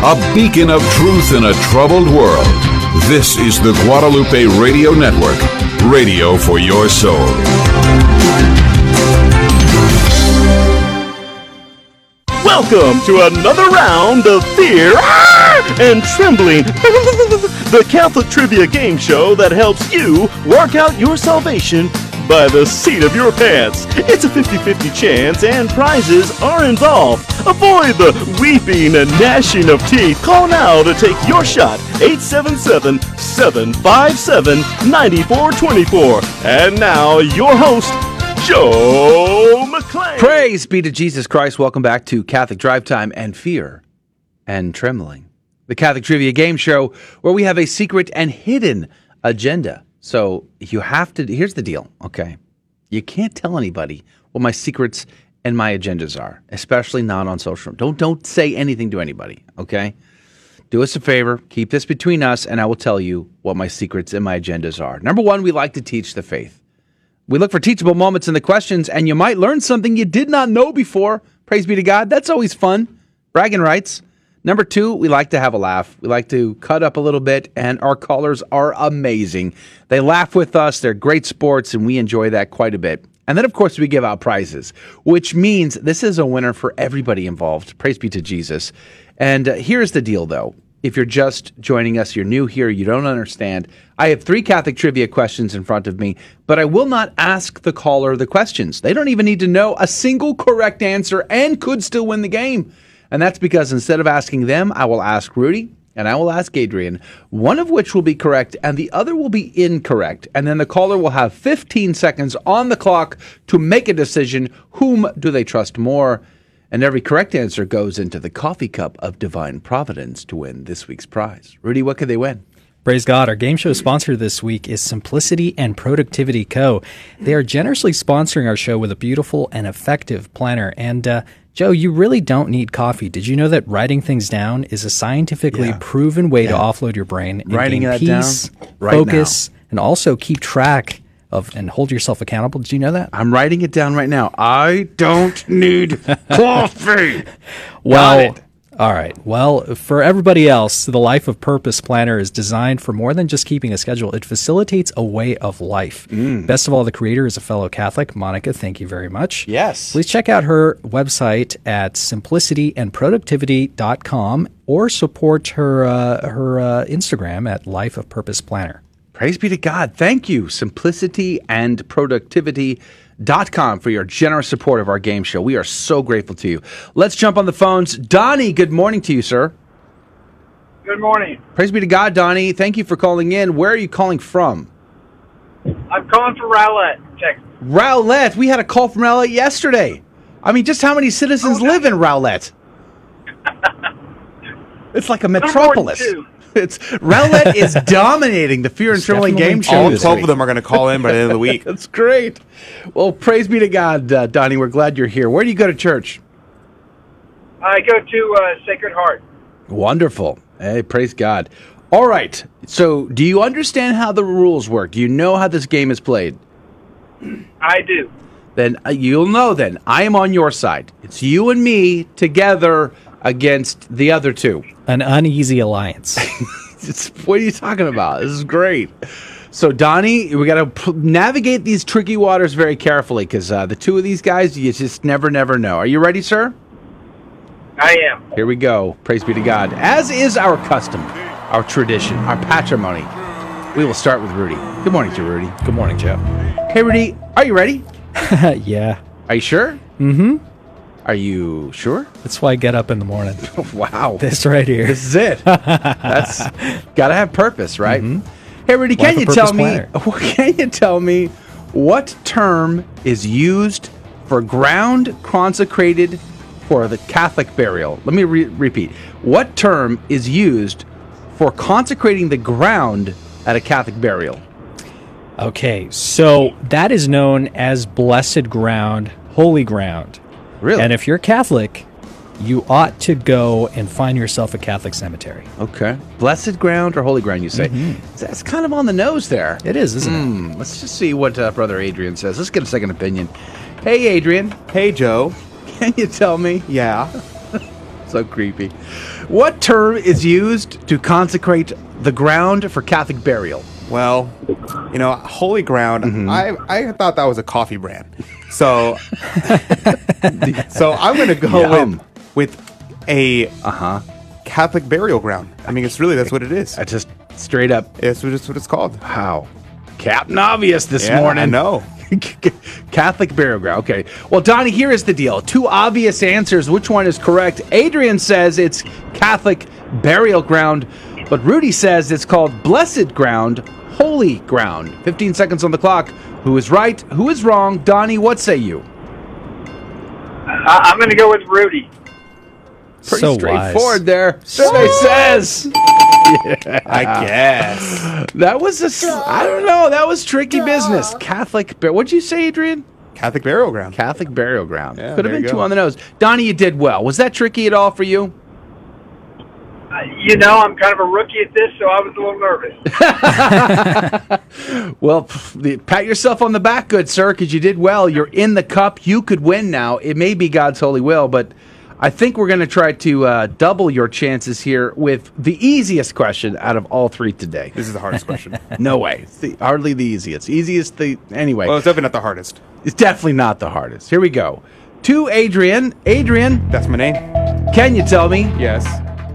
A beacon of truth in a troubled world. This is the Guadalupe Radio Network, radio for your soul. Welcome to another round of Fear ah, and Trembling, the Catholic trivia game show that helps you work out your salvation by the seat of your pants. It's a 50 50 chance, and prizes are involved. Avoid the weeping and gnashing of teeth. Call now to take your shot 877 757 9424. And now, your host, Joe McClain. Praise be to Jesus Christ. Welcome back to Catholic Drive Time and Fear and Trembling, the Catholic Trivia Game Show, where we have a secret and hidden agenda. So you have to. Here's the deal. Okay, you can't tell anybody what my secrets and my agendas are, especially not on social. Don't don't say anything to anybody. Okay. Do us a favor, keep this between us, and I will tell you what my secrets and my agendas are. Number one, we like to teach the faith. We look for teachable moments in the questions, and you might learn something you did not know before. Praise be to God. That's always fun. Bragging rights. Number two, we like to have a laugh. We like to cut up a little bit, and our callers are amazing. They laugh with us, they're great sports, and we enjoy that quite a bit. And then, of course, we give out prizes, which means this is a winner for everybody involved. Praise be to Jesus. And uh, here's the deal, though. If you're just joining us, you're new here, you don't understand. I have three Catholic trivia questions in front of me, but I will not ask the caller the questions. They don't even need to know a single correct answer and could still win the game. And that's because instead of asking them, I will ask Rudy and I will ask Adrian, one of which will be correct and the other will be incorrect. And then the caller will have 15 seconds on the clock to make a decision. Whom do they trust more? And every correct answer goes into the coffee cup of divine providence to win this week's prize. Rudy, what could they win? Praise God. Our game show sponsor this week is Simplicity and Productivity Co. They are generously sponsoring our show with a beautiful and effective planner. And uh, Joe, you really don't need coffee. Did you know that writing things down is a scientifically Yeah. proven way to offload your brain and Writing gain that peace, down right focus, and also keep track of and hold yourself accountable? Did you know that? I'm writing it down right now. I don't need coffee. Well, all right. Well, for everybody else, the Life of Purpose Planner is designed for more than just keeping a schedule. It facilitates a way of life. Mm. Best of all, the creator is a fellow Catholic. Monica, thank you very much. Yes. Please check out her website at simplicityandproductivity.com or support her uh, her uh, Instagram at Life of Purpose Planner. Praise be to God. Thank you, Simplicity and Productivity.com for your generous support of our game show. We are so grateful to you. Let's jump on the phones. Donnie, good morning to you, sir. Good morning. Praise be to God, Donnie. Thank you for calling in. Where are you calling from? I'm calling from Rowlett, Texas. Rowlett. We had a call from Rowlett yesterday. I mean, just how many citizens oh, live in Rowlett? It's like a metropolis. Two. It's Rowlett is dominating the Fear and Trembling game show. All 12 week. of them are going to call in by the end of the week. That's great. Well, praise be to God, uh, Donnie. We're glad you're here. Where do you go to church? I go to uh, Sacred Heart. Wonderful. Hey, praise God. All right. So, do you understand how the rules work? Do you know how this game is played? I do. Then uh, you'll know. Then I am on your side. It's you and me together against the other two. An uneasy alliance. It's- what are you talking about? This is great. So, Donnie, we got to p- navigate these tricky waters very carefully because uh, the two of these guys, you just never, never know. Are you ready, sir? I am. Here we go. Praise be to God. As is our custom, our tradition, our patrimony, we will start with Rudy. Good morning to Rudy. Good morning, Joe. Hey, Rudy, are you ready? yeah. Are you sure? Mm-hmm. Are you sure? That's why I get up in the morning. wow. This right here. This is it. That's got to have purpose, right? Mm-hmm. Hey, Rudy, Life can you tell me? Can you tell me what term is used for ground consecrated for the Catholic burial? Let me re- repeat. What term is used for consecrating the ground at a Catholic burial? Okay, so that is known as blessed ground, holy ground. Really? And if you're Catholic, you ought to go and find yourself a Catholic cemetery. Okay. Blessed ground or holy ground, you say? Mhm. That's kind of on the nose there. It is, isn't Hmm, Let's just see what uh, Brother Adrian says. Let's get a second opinion. Hey, Adrian. Hey, Joe. Can you tell me? Yeah. so creepy. What term is used to consecrate the ground for Catholic burial? Well, you know, holy ground. Mm-hmm. I I thought that was a coffee brand. So, so I'm going to go Yum. with with a Uh huh. Catholic burial ground. I mean, it's really that's what it is. I just straight up. That's what it's what it's called. Wow. Captain Obvious this Yeah, morning. I know. Catholic burial ground. Okay. Well, Donnie, here is the deal. Two obvious answers. Which one is correct? Adrian says it's Catholic burial ground, but Rudy says it's called blessed ground, holy ground. 15 seconds on the clock. Who is right? Who is wrong? Donnie, what say you? I- I'm going to go with Rudy. Pretty So straightforward wise. there. Survey says. I guess. That was a, s- I don't know, that was tricky business. Catholic, what'd you say, Adrian? Catholic burial ground. Catholic burial ground. Yeah, Could have there been two on the nose. Donnie, you did well. Was that tricky at all for you? Uh, you know, I'm kind of a rookie at this, so I was a little nervous. Well, pat yourself on the back, good sir, because you did well. You're in the cup. You could win now. It may be God's holy will, but I think we're going to try to uh, double your chances here with the easiest question out of all three today. This is the hardest question. no way. It's the, hardly the easiest. Easiest the anyway. Well, it's definitely not the hardest. It's definitely not the hardest. Here we go. To Adrian. Adrian, That's my name. can you tell me Yes.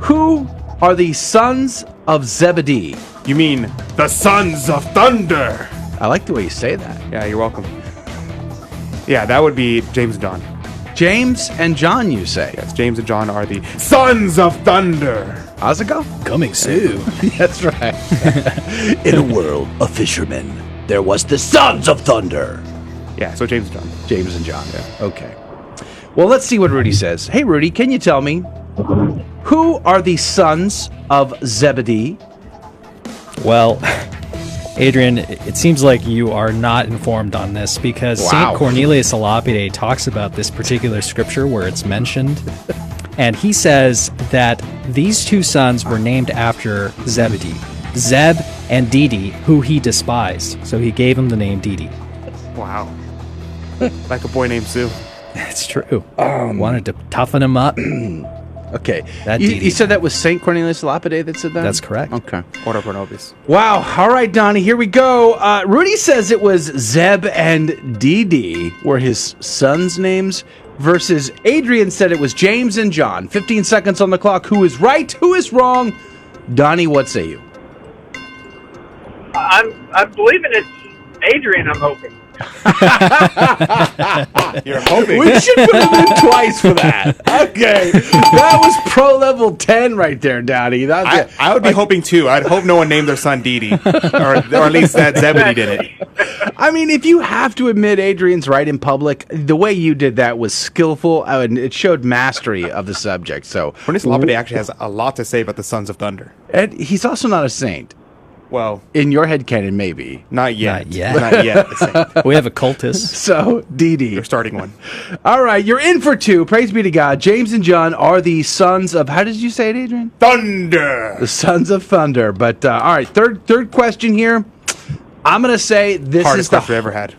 Who are the sons of Zebedee? You mean the sons of thunder? I like the way you say that. Yeah, you're welcome. Yeah, that would be James and John. James and John, you say. Yes, James and John are the sons of thunder. How's it go? Coming soon. That's right. In a world of fishermen, there was the sons of thunder. Yeah, so James and John. James and John. Yeah. Okay. Well, let's see what Rudy says. Hey, Rudy, can you tell me who are the sons of Zebedee? Well, Adrian, it seems like you are not informed on this because Wow. St. Cornelius a Lapide talks about this particular scripture where it's mentioned. And he says that these two sons were named after Zebedee, Zeb and Didi, who he despised. So he gave him the name Didi. Wow. like a boy named Sue. It's true. Wanted to toughen him up. Okay. That you, you said that was St. Cornelius Lapide that said that? That's correct. Okay. Ora pro nobis. Wow. All right, Donnie, here we go. Uh, Rudy says it was Zeb and Didi were his sons' names, versus Adrian said it was James and John. 15 seconds on the clock. Who is right? Who is wrong? Donnie, what say you? I'm I'm believing it's Adrian. I'm hoping. You're hoping. We should put him in twice for that. Okay. That was pro level 10 right there, Daddy. I, I would be hoping too. I'd hope no one named their son Didi, or, or at least that Zebedee did it. I mean, if you have to admit Adrian's right in public, the way you did that was skillful uh, and it showed mastery of the subject. So, Cornelius Lapide actually has a lot to say about the sons of thunder. and he's also not a saint. Well, In your head canon, maybe. not yet. Not yet. Not yet. We have a cultist. So, Didi. You're starting one. All right, you're in for two. Praise be to God. James and John are the sons of, how did you say it, Adrian? Thunder. The sons of thunder. But, uh, all right, third third question here. I'm going to say this Hardest is the. Hardest question we ever had.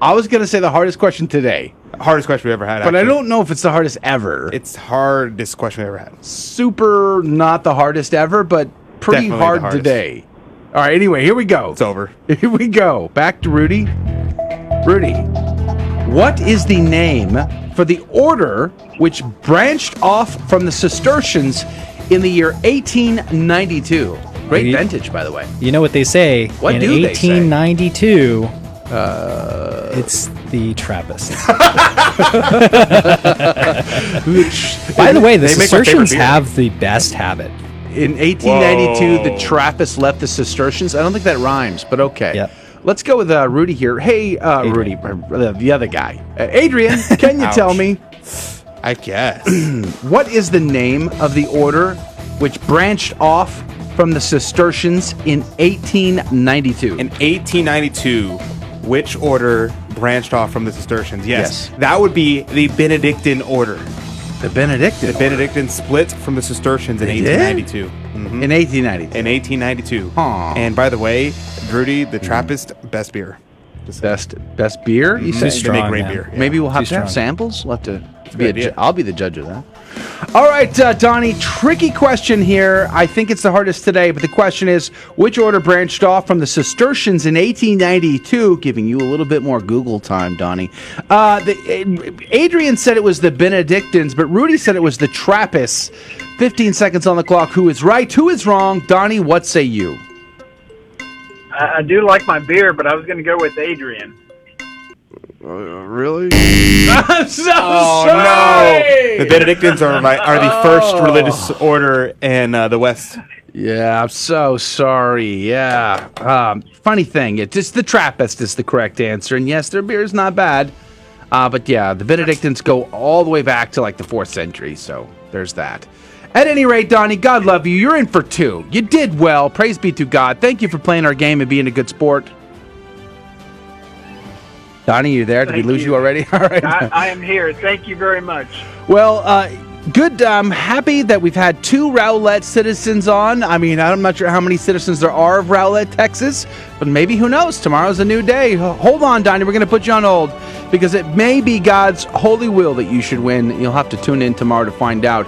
I was going to say the hardest question today, Hardest question we ever had. but I don't know if it's the hardest ever. It's the hardest question we ever had. super not the hardest ever, but pretty Definitely hard today. All right, anyway, here we go. It's over. Here we go. Back to Rudy. Rudy, what is the name for the order which branched off from the Cistercians in the year 1892? Great Ye- vintage, by the way. You know what they say? What in do they say? 1892, Uh, it's the Trappists. By the way, the They make my favorite Cistercians beer. have the best habit. In 1892, the Trappists left the Cistercians. I don't think that rhymes, but okay. Yep. Let's go with uh, Rudy here. Hey, uh, Rudy, uh, the other guy. Uh, Adrian, can you tell me I guess. what is the name of the order which branched off from the Cistercians in 1892? In 1892, which order branched off from the Cistercians? Yes, Yes. that would be the Benedictine order. The Benedictine. The Benedictines split from the Cistercians in They did? 1892. Mhm. in 1892. In 1892. Aw. And by the way, Rudy, the Trappist, best beer. Just Best best beer. You Too say? strong, They make great man. beer. yeah. Maybe we'll have Too to have strong. samples. We'll have to. Be a good idea. ju- I'll be the judge of that. All right, uh, Donnie. Tricky question here. I think it's the hardest today, but the question is: Which order branched off from the Cistercians in 1892? Giving you a little bit more Google time, Donnie. Uh, the, Adrian said it was the Benedictines, but Rudy said it was the Trappists. 15 seconds on the clock. Who is right? Who is wrong? Donnie, what say you? I, I do like my beer, but I was going to go with Adrian. Really? I'm so Oh sorry. no! The Benedictines are like are the first Oh. religious order in uh, the West. Yeah, I'm so sorry. Yeah. Um, funny thing, it's just the Trappist is the correct answer. And yes, their beer is not bad. Uh, but yeah, the Benedictines go all the way back to like the fourth century. So there's that. At any rate, Donnie, God love you. You're in for two. You did well. Praise be to God. Thank you for playing our game and being a good sport. Donnie, you there? Did we lose you, you. already? All right. I, I am here. Thank you very much. Well, uh, good. I'm happy that we've had two Rowlett citizens on. I mean, I'm not sure how many citizens there are of Rowlett, Texas, but maybe who knows? Tomorrow's a new day. Hold on, Donnie. We're going to put you on hold because it may be God's holy will that you should win. You'll have to tune in tomorrow to find out.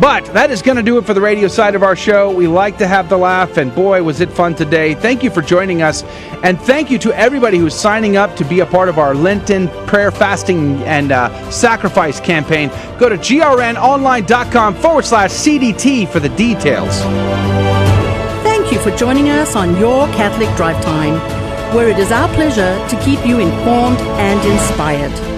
But that is going to do it for the radio side of our show. We like to have the laugh, and boy, was it fun today. Thank you for joining us. And thank you to everybody who's signing up to be a part of our Lenten prayer, fasting, and uh, sacrifice campaign. Go to grnonline.com forward slash CDT for the details. Thank you for joining us on Your Catholic Drive Time, where it is our pleasure to keep you informed and inspired.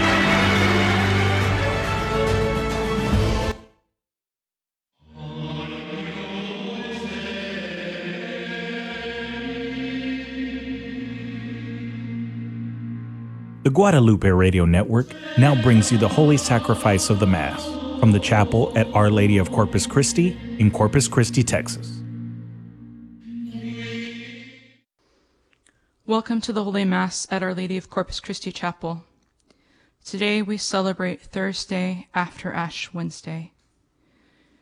The Guadalupe Radio Network now brings you the Holy Sacrifice of the Mass from the chapel at Our Lady of Corpus Christi in Corpus Christi, Texas. Welcome to the Holy Mass at Our Lady of Corpus Christi Chapel. Today we celebrate Thursday after Ash Wednesday.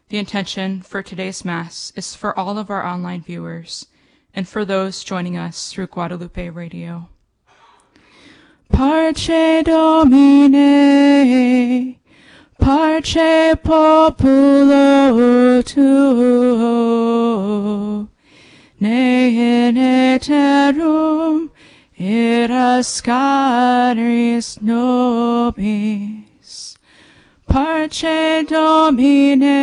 The intention for today's Mass is for all of our online viewers and for those joining us through Guadalupe Radio. Parce Domine, parce populo tuo, ne in aeternum irascaris nobis. Parce Domine,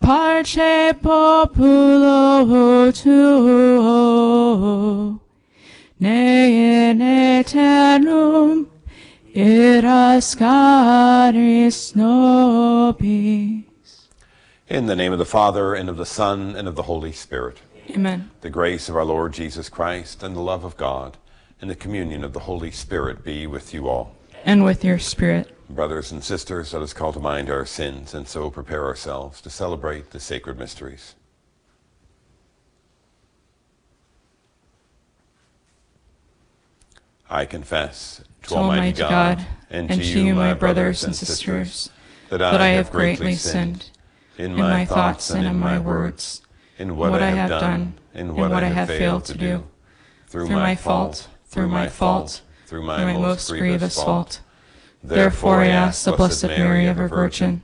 parce populo tuo, ne in aeternum nobis. In the name of the Father, and of the Son, and of the Holy Spirit. Amen. The grace of our Lord Jesus Christ, and the love of God, and the communion of the Holy Spirit be with you all. And with your spirit. Brothers and sisters, let us call to mind our sins, and so prepare ourselves to celebrate the sacred mysteries. I confess to, Almighty God, and to you, my brothers and sisters, that I have greatly sinned in my thoughts and in my words, in what I have done, in what I have failed to do, through through my fault, through my fault, through my most grievous fault. Therefore I ask the Blessed Mary, ever Virgin,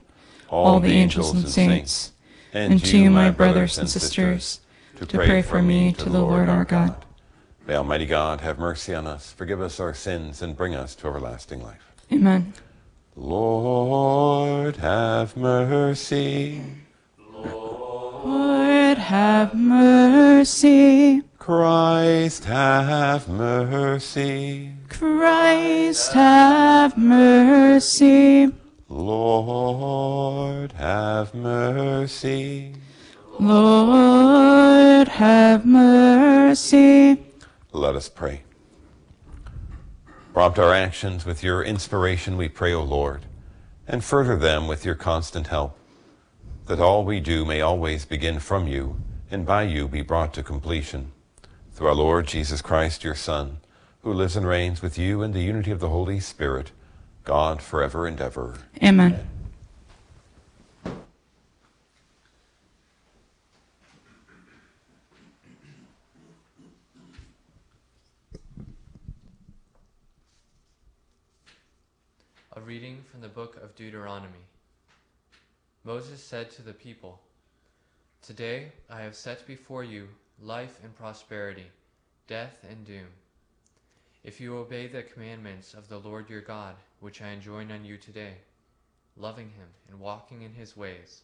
all the angels and saints, and to you, my brothers and sisters, to pray for me to the Lord our God. May Almighty God have mercy on us, forgive us our sins, and bring us to everlasting life. Amen. Lord, have mercy. Lord, have mercy. Christ, have mercy. Christ, have mercy. Lord, have mercy. Lord, have mercy. Let us pray. Prompt our actions with your inspiration, we pray, O Lord, and further them with your constant help, that all we do may always begin from you and by you be brought to completion. Through our Lord Jesus Christ, your Son, who lives and reigns with you in the unity of the Holy Spirit, God forever and ever. Amen. A reading from the book of Deuteronomy. Moses said to the people, Today I have set before you life and prosperity, death and doom. If you obey the commandments of the Lord your God, which I enjoin on you today, loving him and walking in his ways,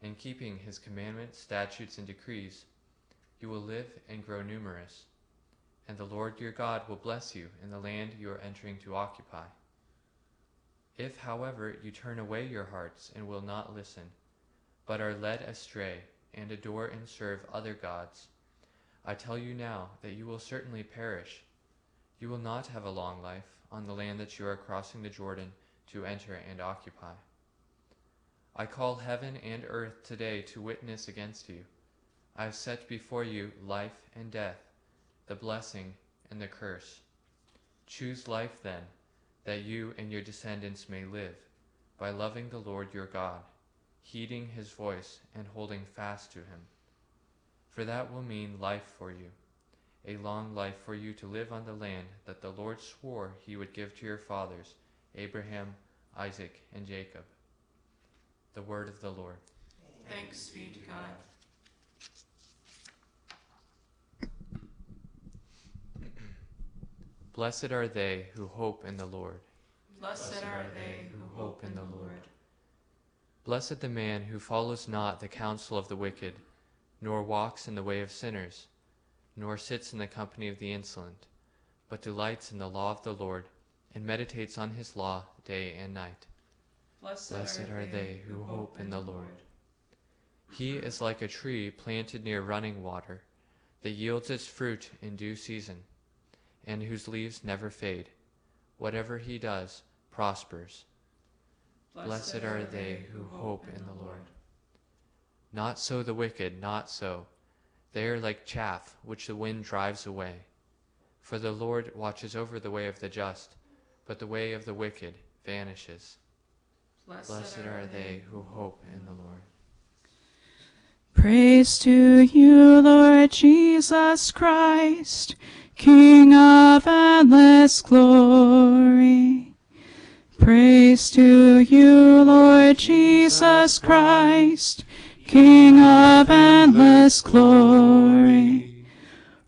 and keeping his commandments, statutes, and decrees, you will live and grow numerous, and the Lord your God will bless you in the land you are entering to occupy. If, however, you turn away your hearts and will not listen, but are led astray, and adore and serve other gods, I tell you now that you will certainly perish. You will not have a long life on the land that you are crossing the Jordan to enter and occupy. I call heaven and earth today to witness against you. I have set before you life and death, the blessing and the curse. Choose life then, that you and your descendants may live, by loving the Lord your God, heeding his voice and holding fast to him. For that will mean life for you, a long life for you to live on the land that the Lord swore he would give to your fathers, Abraham, Isaac, and Jacob. The word of the Lord. Thanks be to God. Blessed are they who hope in the Lord. Blessed are they who hope in the Lord. Blessed the man who follows not the counsel of the wicked, nor walks in the way of sinners, nor sits in the company of the insolent, but delights in the law of the Lord, and meditates on his law day and night. Blessed, Blessed are they who hope in the Lord. He is like a tree planted near running water, that yields its fruit in due season, and whose leaves never fade. Whatever he does prospers. Blessed are they who hope in the Lord. Not so the wicked, not so. They are like chaff which the wind drives away. For the Lord watches over the way of the just, but the way of the wicked vanishes. Blessed are they who hope in the Lord. Praise to you, Lord Jesus Christ, King of endless glory. Praise to you, Lord Jesus Christ, King of endless glory.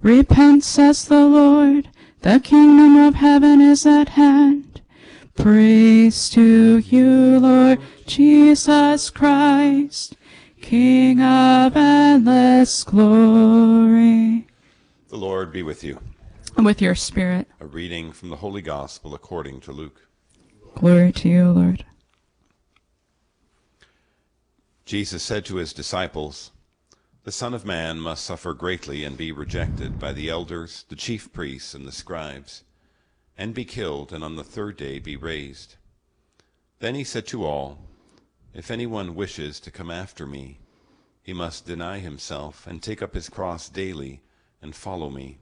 Repent, says the Lord, the kingdom of heaven is at hand. Praise to you, Lord Jesus Christ, King of endless glory. The Lord be with you. And with your spirit. A reading from the Holy Gospel according to Luke. Glory to you, Lord. Jesus said to his disciples, The Son of Man must suffer greatly and be rejected by the elders, the chief priests, and the scribes, and be killed, and on the third day be raised. Then he said to all, If anyone wishes to come after me, he must deny himself and take up his cross daily and follow me.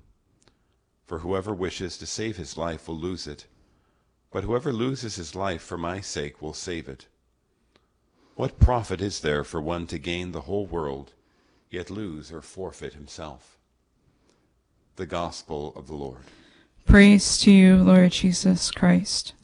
For whoever wishes to save his life will lose it, but whoever loses his life for my sake will save it. What profit is there for one to gain the whole world, yet lose or forfeit himself? The Gospel of the Lord. Praise to you, Lord Jesus Christ.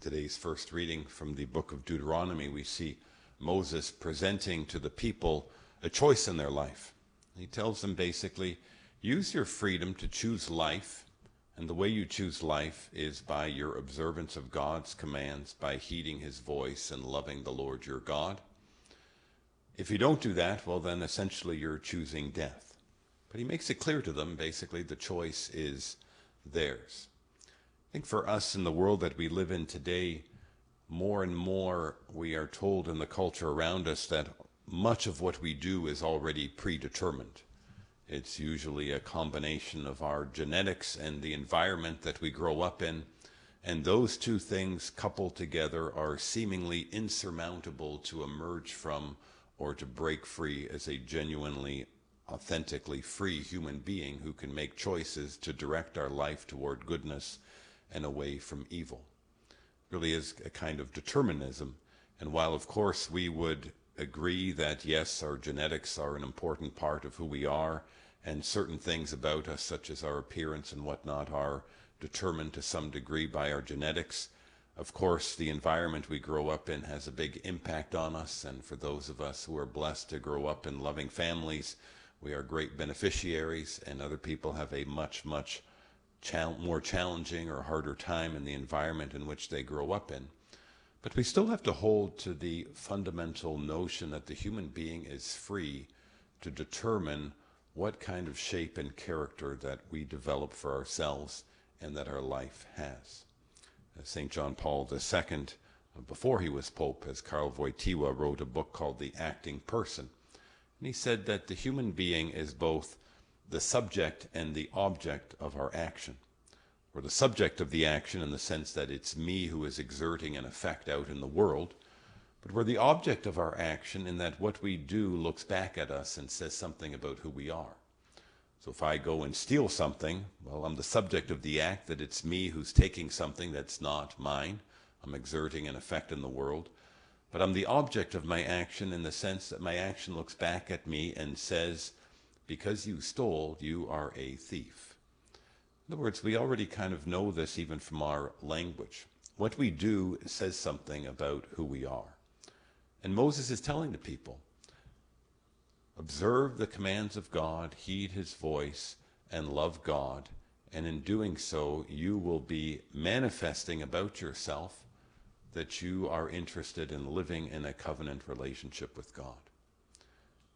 Today's first reading from the book of Deuteronomy, we see Moses presenting to the people a choice in their life. He tells them basically, use your freedom to choose life, and the way you choose life is by your observance of God's commands, by heeding his voice and loving the Lord your God. If you don't do that, well, then essentially you're choosing death. But he makes it clear to them, basically, the choice is theirs. I think for us in the world that we live in today, more and more we are told in the culture around us that much of what we do is already predetermined. It's usually a combination of our genetics and the environment that we grow up in. And those two things coupled together are seemingly insurmountable to emerge from or to break free as a genuinely, authentically free human being who can make choices to direct our life toward goodness and away from evil. Really is a kind of determinism. And while, of course, we would agree that yes, our genetics are an important part of who we are, and certain things about us, such as our appearance and whatnot, are determined to some degree by our genetics. Of course, the environment we grow up in has a big impact on us, and for those of us who are blessed to grow up in loving families, we are great beneficiaries, and other people have a much, much more challenging or harder time in the environment in which they grow up in. But we still have to hold to the fundamental notion that the human being is free to determine what kind of shape and character that we develop for ourselves and that our life has. St. John Paul II before he was Pope, as Karl Wojtyła wrote a book called The Acting Person. And he said that the human being is both the subject and the object of our action. Or the subject of the action in the sense that it's me who is exerting an effect out in the world, but we're the object of our action in that what we do looks back at us and says something about who we are. So if I go and steal something, well, I'm the subject of the act that it's me who's taking something that's not mine. I'm exerting an effect in the world. But I'm the object of my action in the sense that my action looks back at me and says, because you stole, you are a thief. In other words, we already kind of know this even from our language. What we do says something about who we are. And Moses is telling the people, observe the commands of God, heed his voice, and love God. And in doing so, you will be manifesting about yourself that you are interested in living in a covenant relationship with God.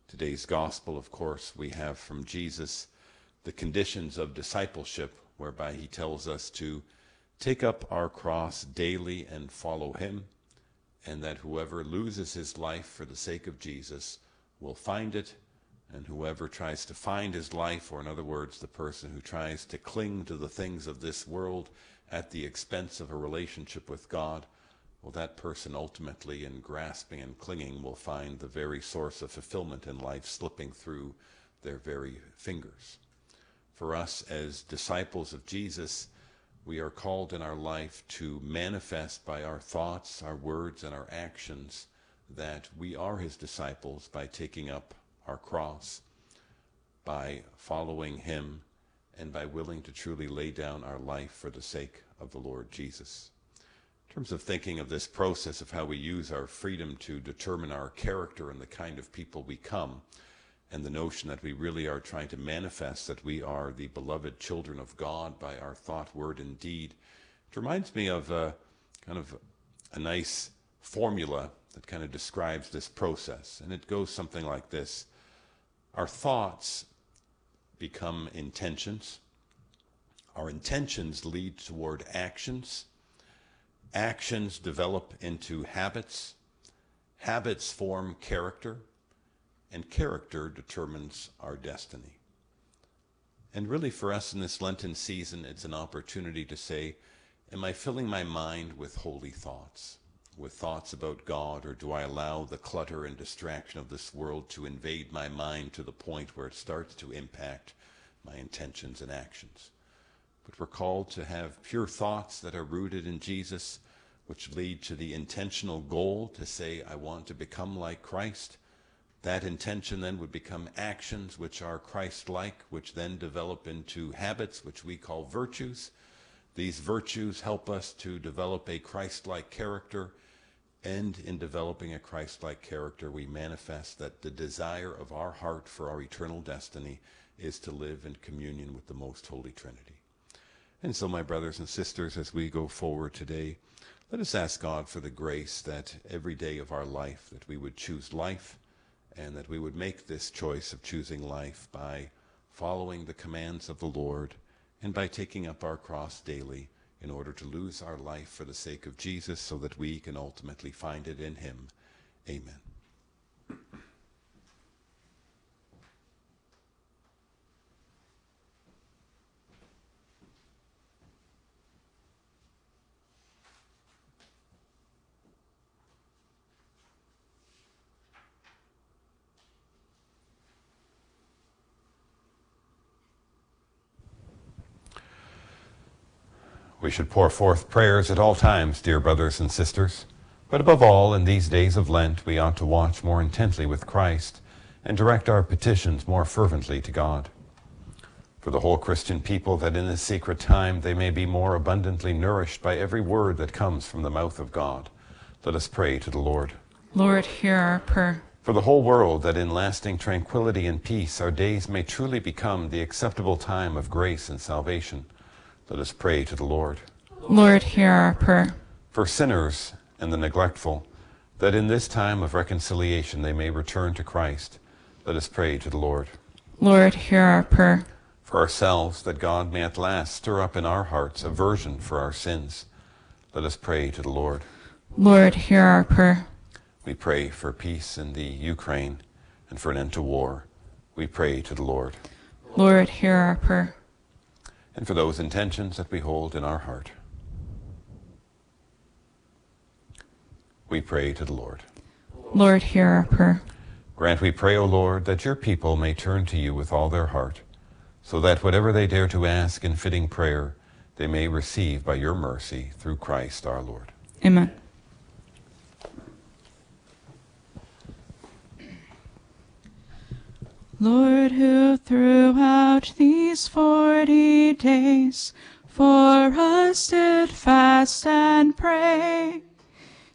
Today's gospel, of course, we have from Jesus the conditions of discipleship, whereby he tells us to take up our cross daily and follow him, and that whoever loses his life for the sake of Jesus will find it, and whoever tries to find his life, or in other words, the person who tries to cling to the things of this world at the expense of a relationship with God, well, that person ultimately, in grasping and clinging, will find the very source of fulfillment in life slipping through their very fingers. For us as disciples of Jesus, we are called in our life to manifest by our thoughts, our words, and our actions that we are his disciples by taking up our cross, by following him, and by willing to truly lay down our life for the sake of the Lord Jesus. In terms of thinking of this process of how we use our freedom to determine our character and the kind of people we come, and the notion that we really are trying to manifest that we are the beloved children of God by our thought, word, and deed, it reminds me of a, kind of a nice formula that kind of describes this process. And it goes something like this. Our thoughts become intentions, our intentions lead toward actions, actions develop into habits, habits form character, and character determines our destiny. And really, for us in this Lenten season, it's an opportunity to say, Am I filling my mind with holy thoughts? with thoughts about God, or do I allow the clutter and distraction of this world to invade my mind to the point where it starts to impact my intentions and actions? But we're called to have pure thoughts that are rooted in Jesus, which lead to the intentional goal to say, I want to become like Christ. That intention then would become actions which are Christ like, which then develop into habits, which we call virtues. These virtues help us to develop a Christ like character and in developing a Christ like character, we manifest that the desire of our heart for our eternal destiny is to live in communion with the most holy Trinity. And so, my brothers and sisters, as we go forward today, let us ask God for the grace that every day of our life that we would choose life and that we would make this choice of choosing life by following the commands of the Lord and by taking up our cross daily in order to lose our life for the sake of Jesus so that we can ultimately find it in him. Amen. We should pour forth prayers at all times, dear brothers and sisters. But above all, in these days of Lent, we ought to watch more intently with Christ and direct our petitions more fervently to God. For the whole Christian people, that in this secret time they may be more abundantly nourished by every word that comes from the mouth of God, let us pray to the Lord. Lord, hear our prayer. For the whole world, that in lasting tranquility and peace our days may truly become the acceptable time of grace and salvation, let us pray to the Lord. Lord, hear our prayer. For sinners and the neglectful, that in this time of reconciliation they may return to Christ, let us pray to the Lord. Lord, hear our prayer. For ourselves, that God may at last stir up in our hearts aversion for our sins, let us pray to the Lord. Lord, hear our prayer. We pray for peace in the Ukraine and for an end to war. We pray to the Lord. Lord, hear our prayer. And for those intentions that we hold in our heart. We pray to the Lord. Lord, hear our prayer. Grant, we pray, O Lord, that your people may turn to you with all their heart, so that whatever they dare to ask in fitting prayer, they may receive by your mercy through Christ our Lord. Amen. Lord, who throughout these forty days for us did fast and pray,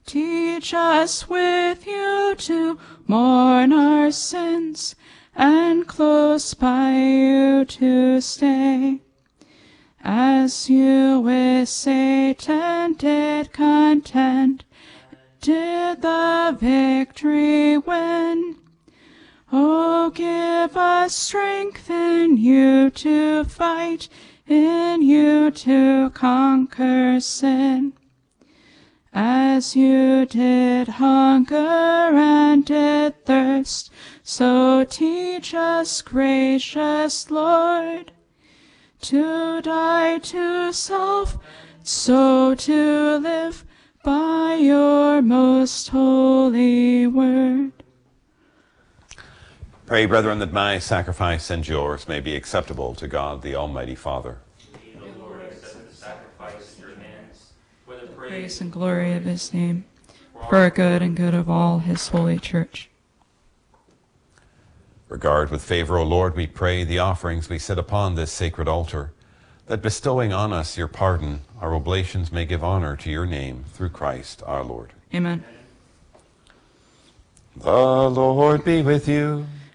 teach us with you to mourn our sins and close by you to stay. As you with Satan did contend, did the victory win. Oh, give us strength in you to fight, in you to conquer sin. As you did hunger and did thirst, so teach us, gracious Lord, to die to self, so to live by your most holy word. Pray, brethren, that my sacrifice and yours may be acceptable to God the Almighty Father. May the Lord accept the sacrifice in your hands, for the praise and glory of his name, for our good and good of all his holy church. Regard with favor, O Lord, we pray, the offerings we set upon this sacred altar, that bestowing on us your pardon, our oblations may give honor to your name through Christ our Lord. Amen. The Lord be with you.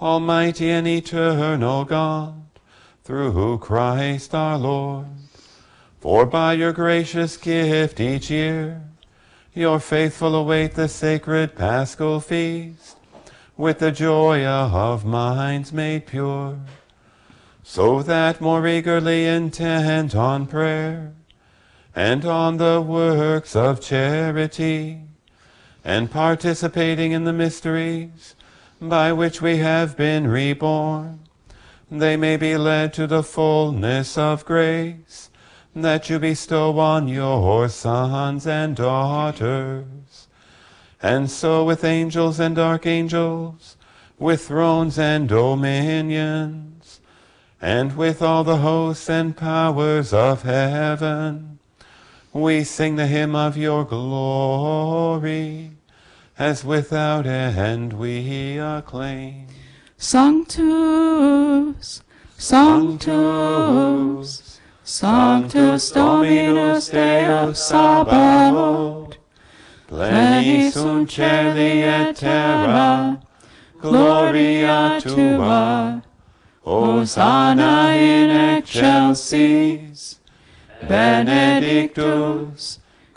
Almighty and eternal God, through Christ our Lord. For by your gracious gift each year, your faithful await the sacred paschal feast, with the joy of minds made pure so that more eagerly intent on prayer and on the works of charity, and participating in the mysteries by which we have been reborn, they may be led to the fullness of grace that you bestow on your sons and daughters. And so with angels and archangels, with thrones and dominions, and with all the hosts and powers of heaven, we sing the hymn of your glory, as without end we acclaim. Sanctus, Sanctus, Sanctus Dominus Deus Sabaoth, pleni sunt celi et terra, gloria tua, Hosanna in excelsis, benedictus,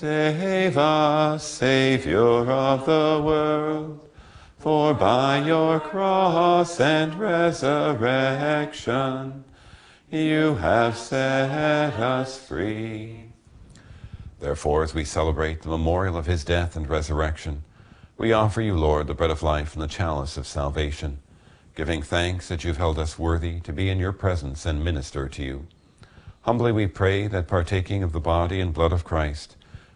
Save us, Savior of the world, for by your cross and resurrection you have set us free. Therefore, as we celebrate the memorial of his death and resurrection, we offer you, Lord, the bread of life and the chalice of salvation, giving thanks that you've held us worthy to be in your presence and minister to you. Humbly we pray that partaking of the body and blood of Christ,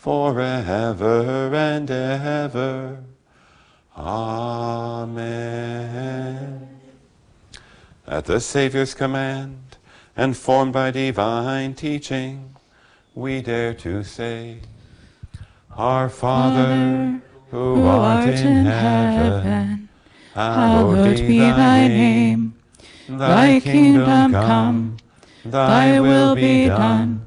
forever and ever. Amen. At the Saviour's command, and formed by divine teaching, we dare to say, Our Father, who art in heaven, hallowed be thy name. Thy kingdom come, thy will be done,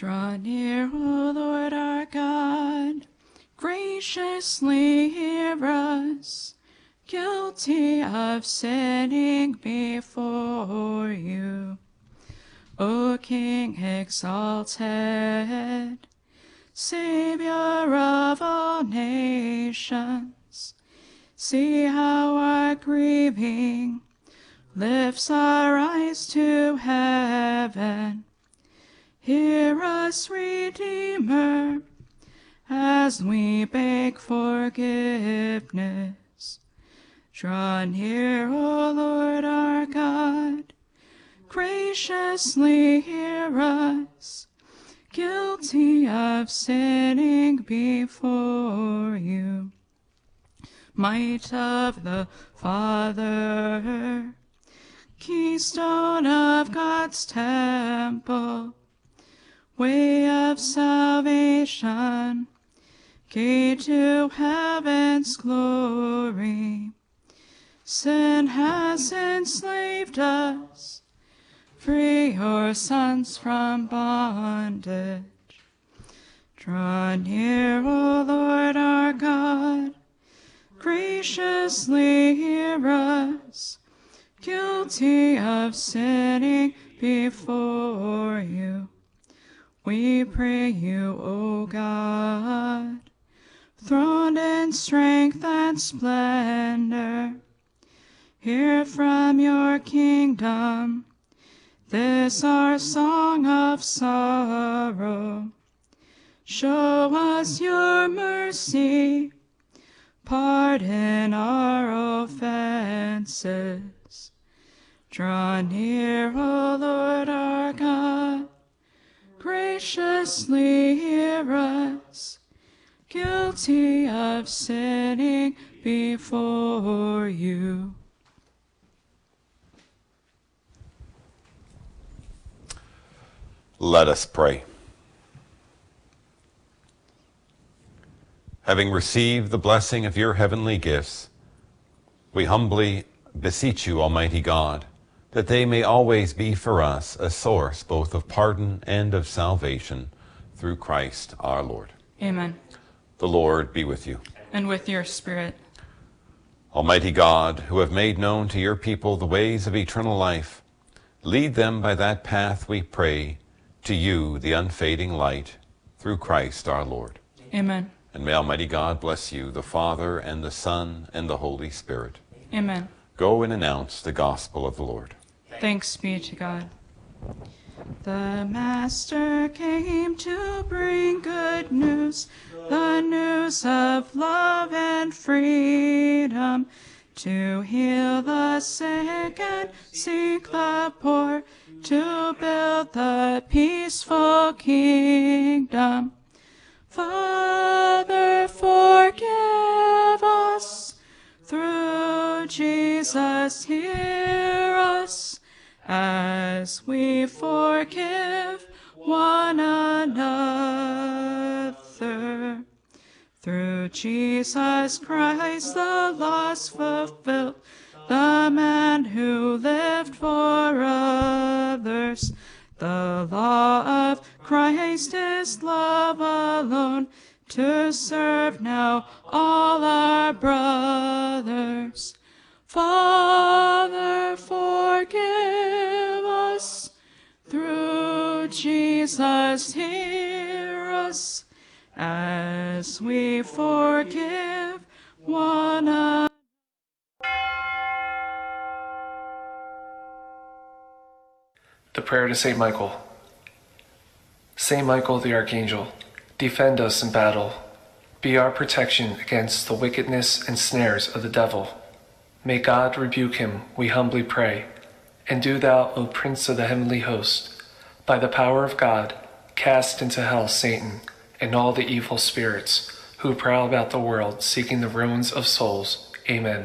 Draw near, O Lord our God, graciously hear us, guilty of sinning before you. O King exalted, Savior of all nations, see how our grieving lifts our eyes to heaven. Hear us, Redeemer, as we beg forgiveness. Draw near, O Lord our God, graciously hear us, guilty of sinning before you. Might of the Father, keystone of God's temple, way of salvation, gate to heaven's glory. Sin has enslaved us, free your sons from bondage. Draw near, O Lord our God, graciously hear us, guilty of sinning before you. We pray you, O God, throned in strength and splendor, hear from your kingdom this our song of sorrow. Show us your mercy, pardon our offenses. Draw near, O Lord our God, graciously hear us, guilty of sinning before you. Let us pray. Having received the blessing of your heavenly gifts, we humbly beseech you, Almighty God, that they may always be for us a source both of pardon and of salvation through Christ our Lord. Amen. The Lord be with you. And with your spirit. Almighty God, who have made known to your people the ways of eternal life, lead them by that path, we pray, to you, the unfading light, through Christ our Lord. Amen. And may Almighty God bless you, the Father, and the Son, and the Holy Spirit. Amen. Go and announce the gospel of the Lord. Thanks be to God. The Master came to bring good news, the news of love and freedom, to heal the sick and seek the poor, to build the peaceful kingdom. Father, forgive us. Through Jesus, hear us as we forgive one another. Through Jesus Christ, the lost fulfilled, the man who lived for others. The law of Christ is love alone, to serve now all our brothers. Father, forgive us. Through Jesus, hear us as we forgive one another. The prayer to Saint Michael. Saint Michael the Archangel, defend us in battle. Be our protection against the wickedness and snares of the devil. May God rebuke him, we humbly pray. And do thou, O Prince of the heavenly host, by the power of God, cast into hell Satan and all the evil spirits who prowl about the world seeking the ruins of souls. Amen.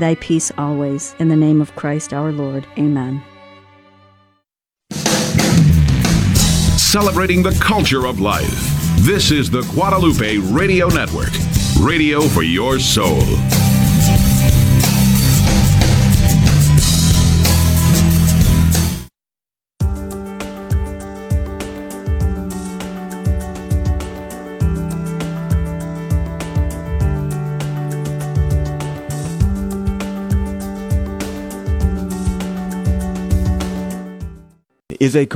thy peace always. In the name of Christ our Lord. Amen. Celebrating the culture of life. This is the Guadalupe Radio Network. Radio for your soul. Is a co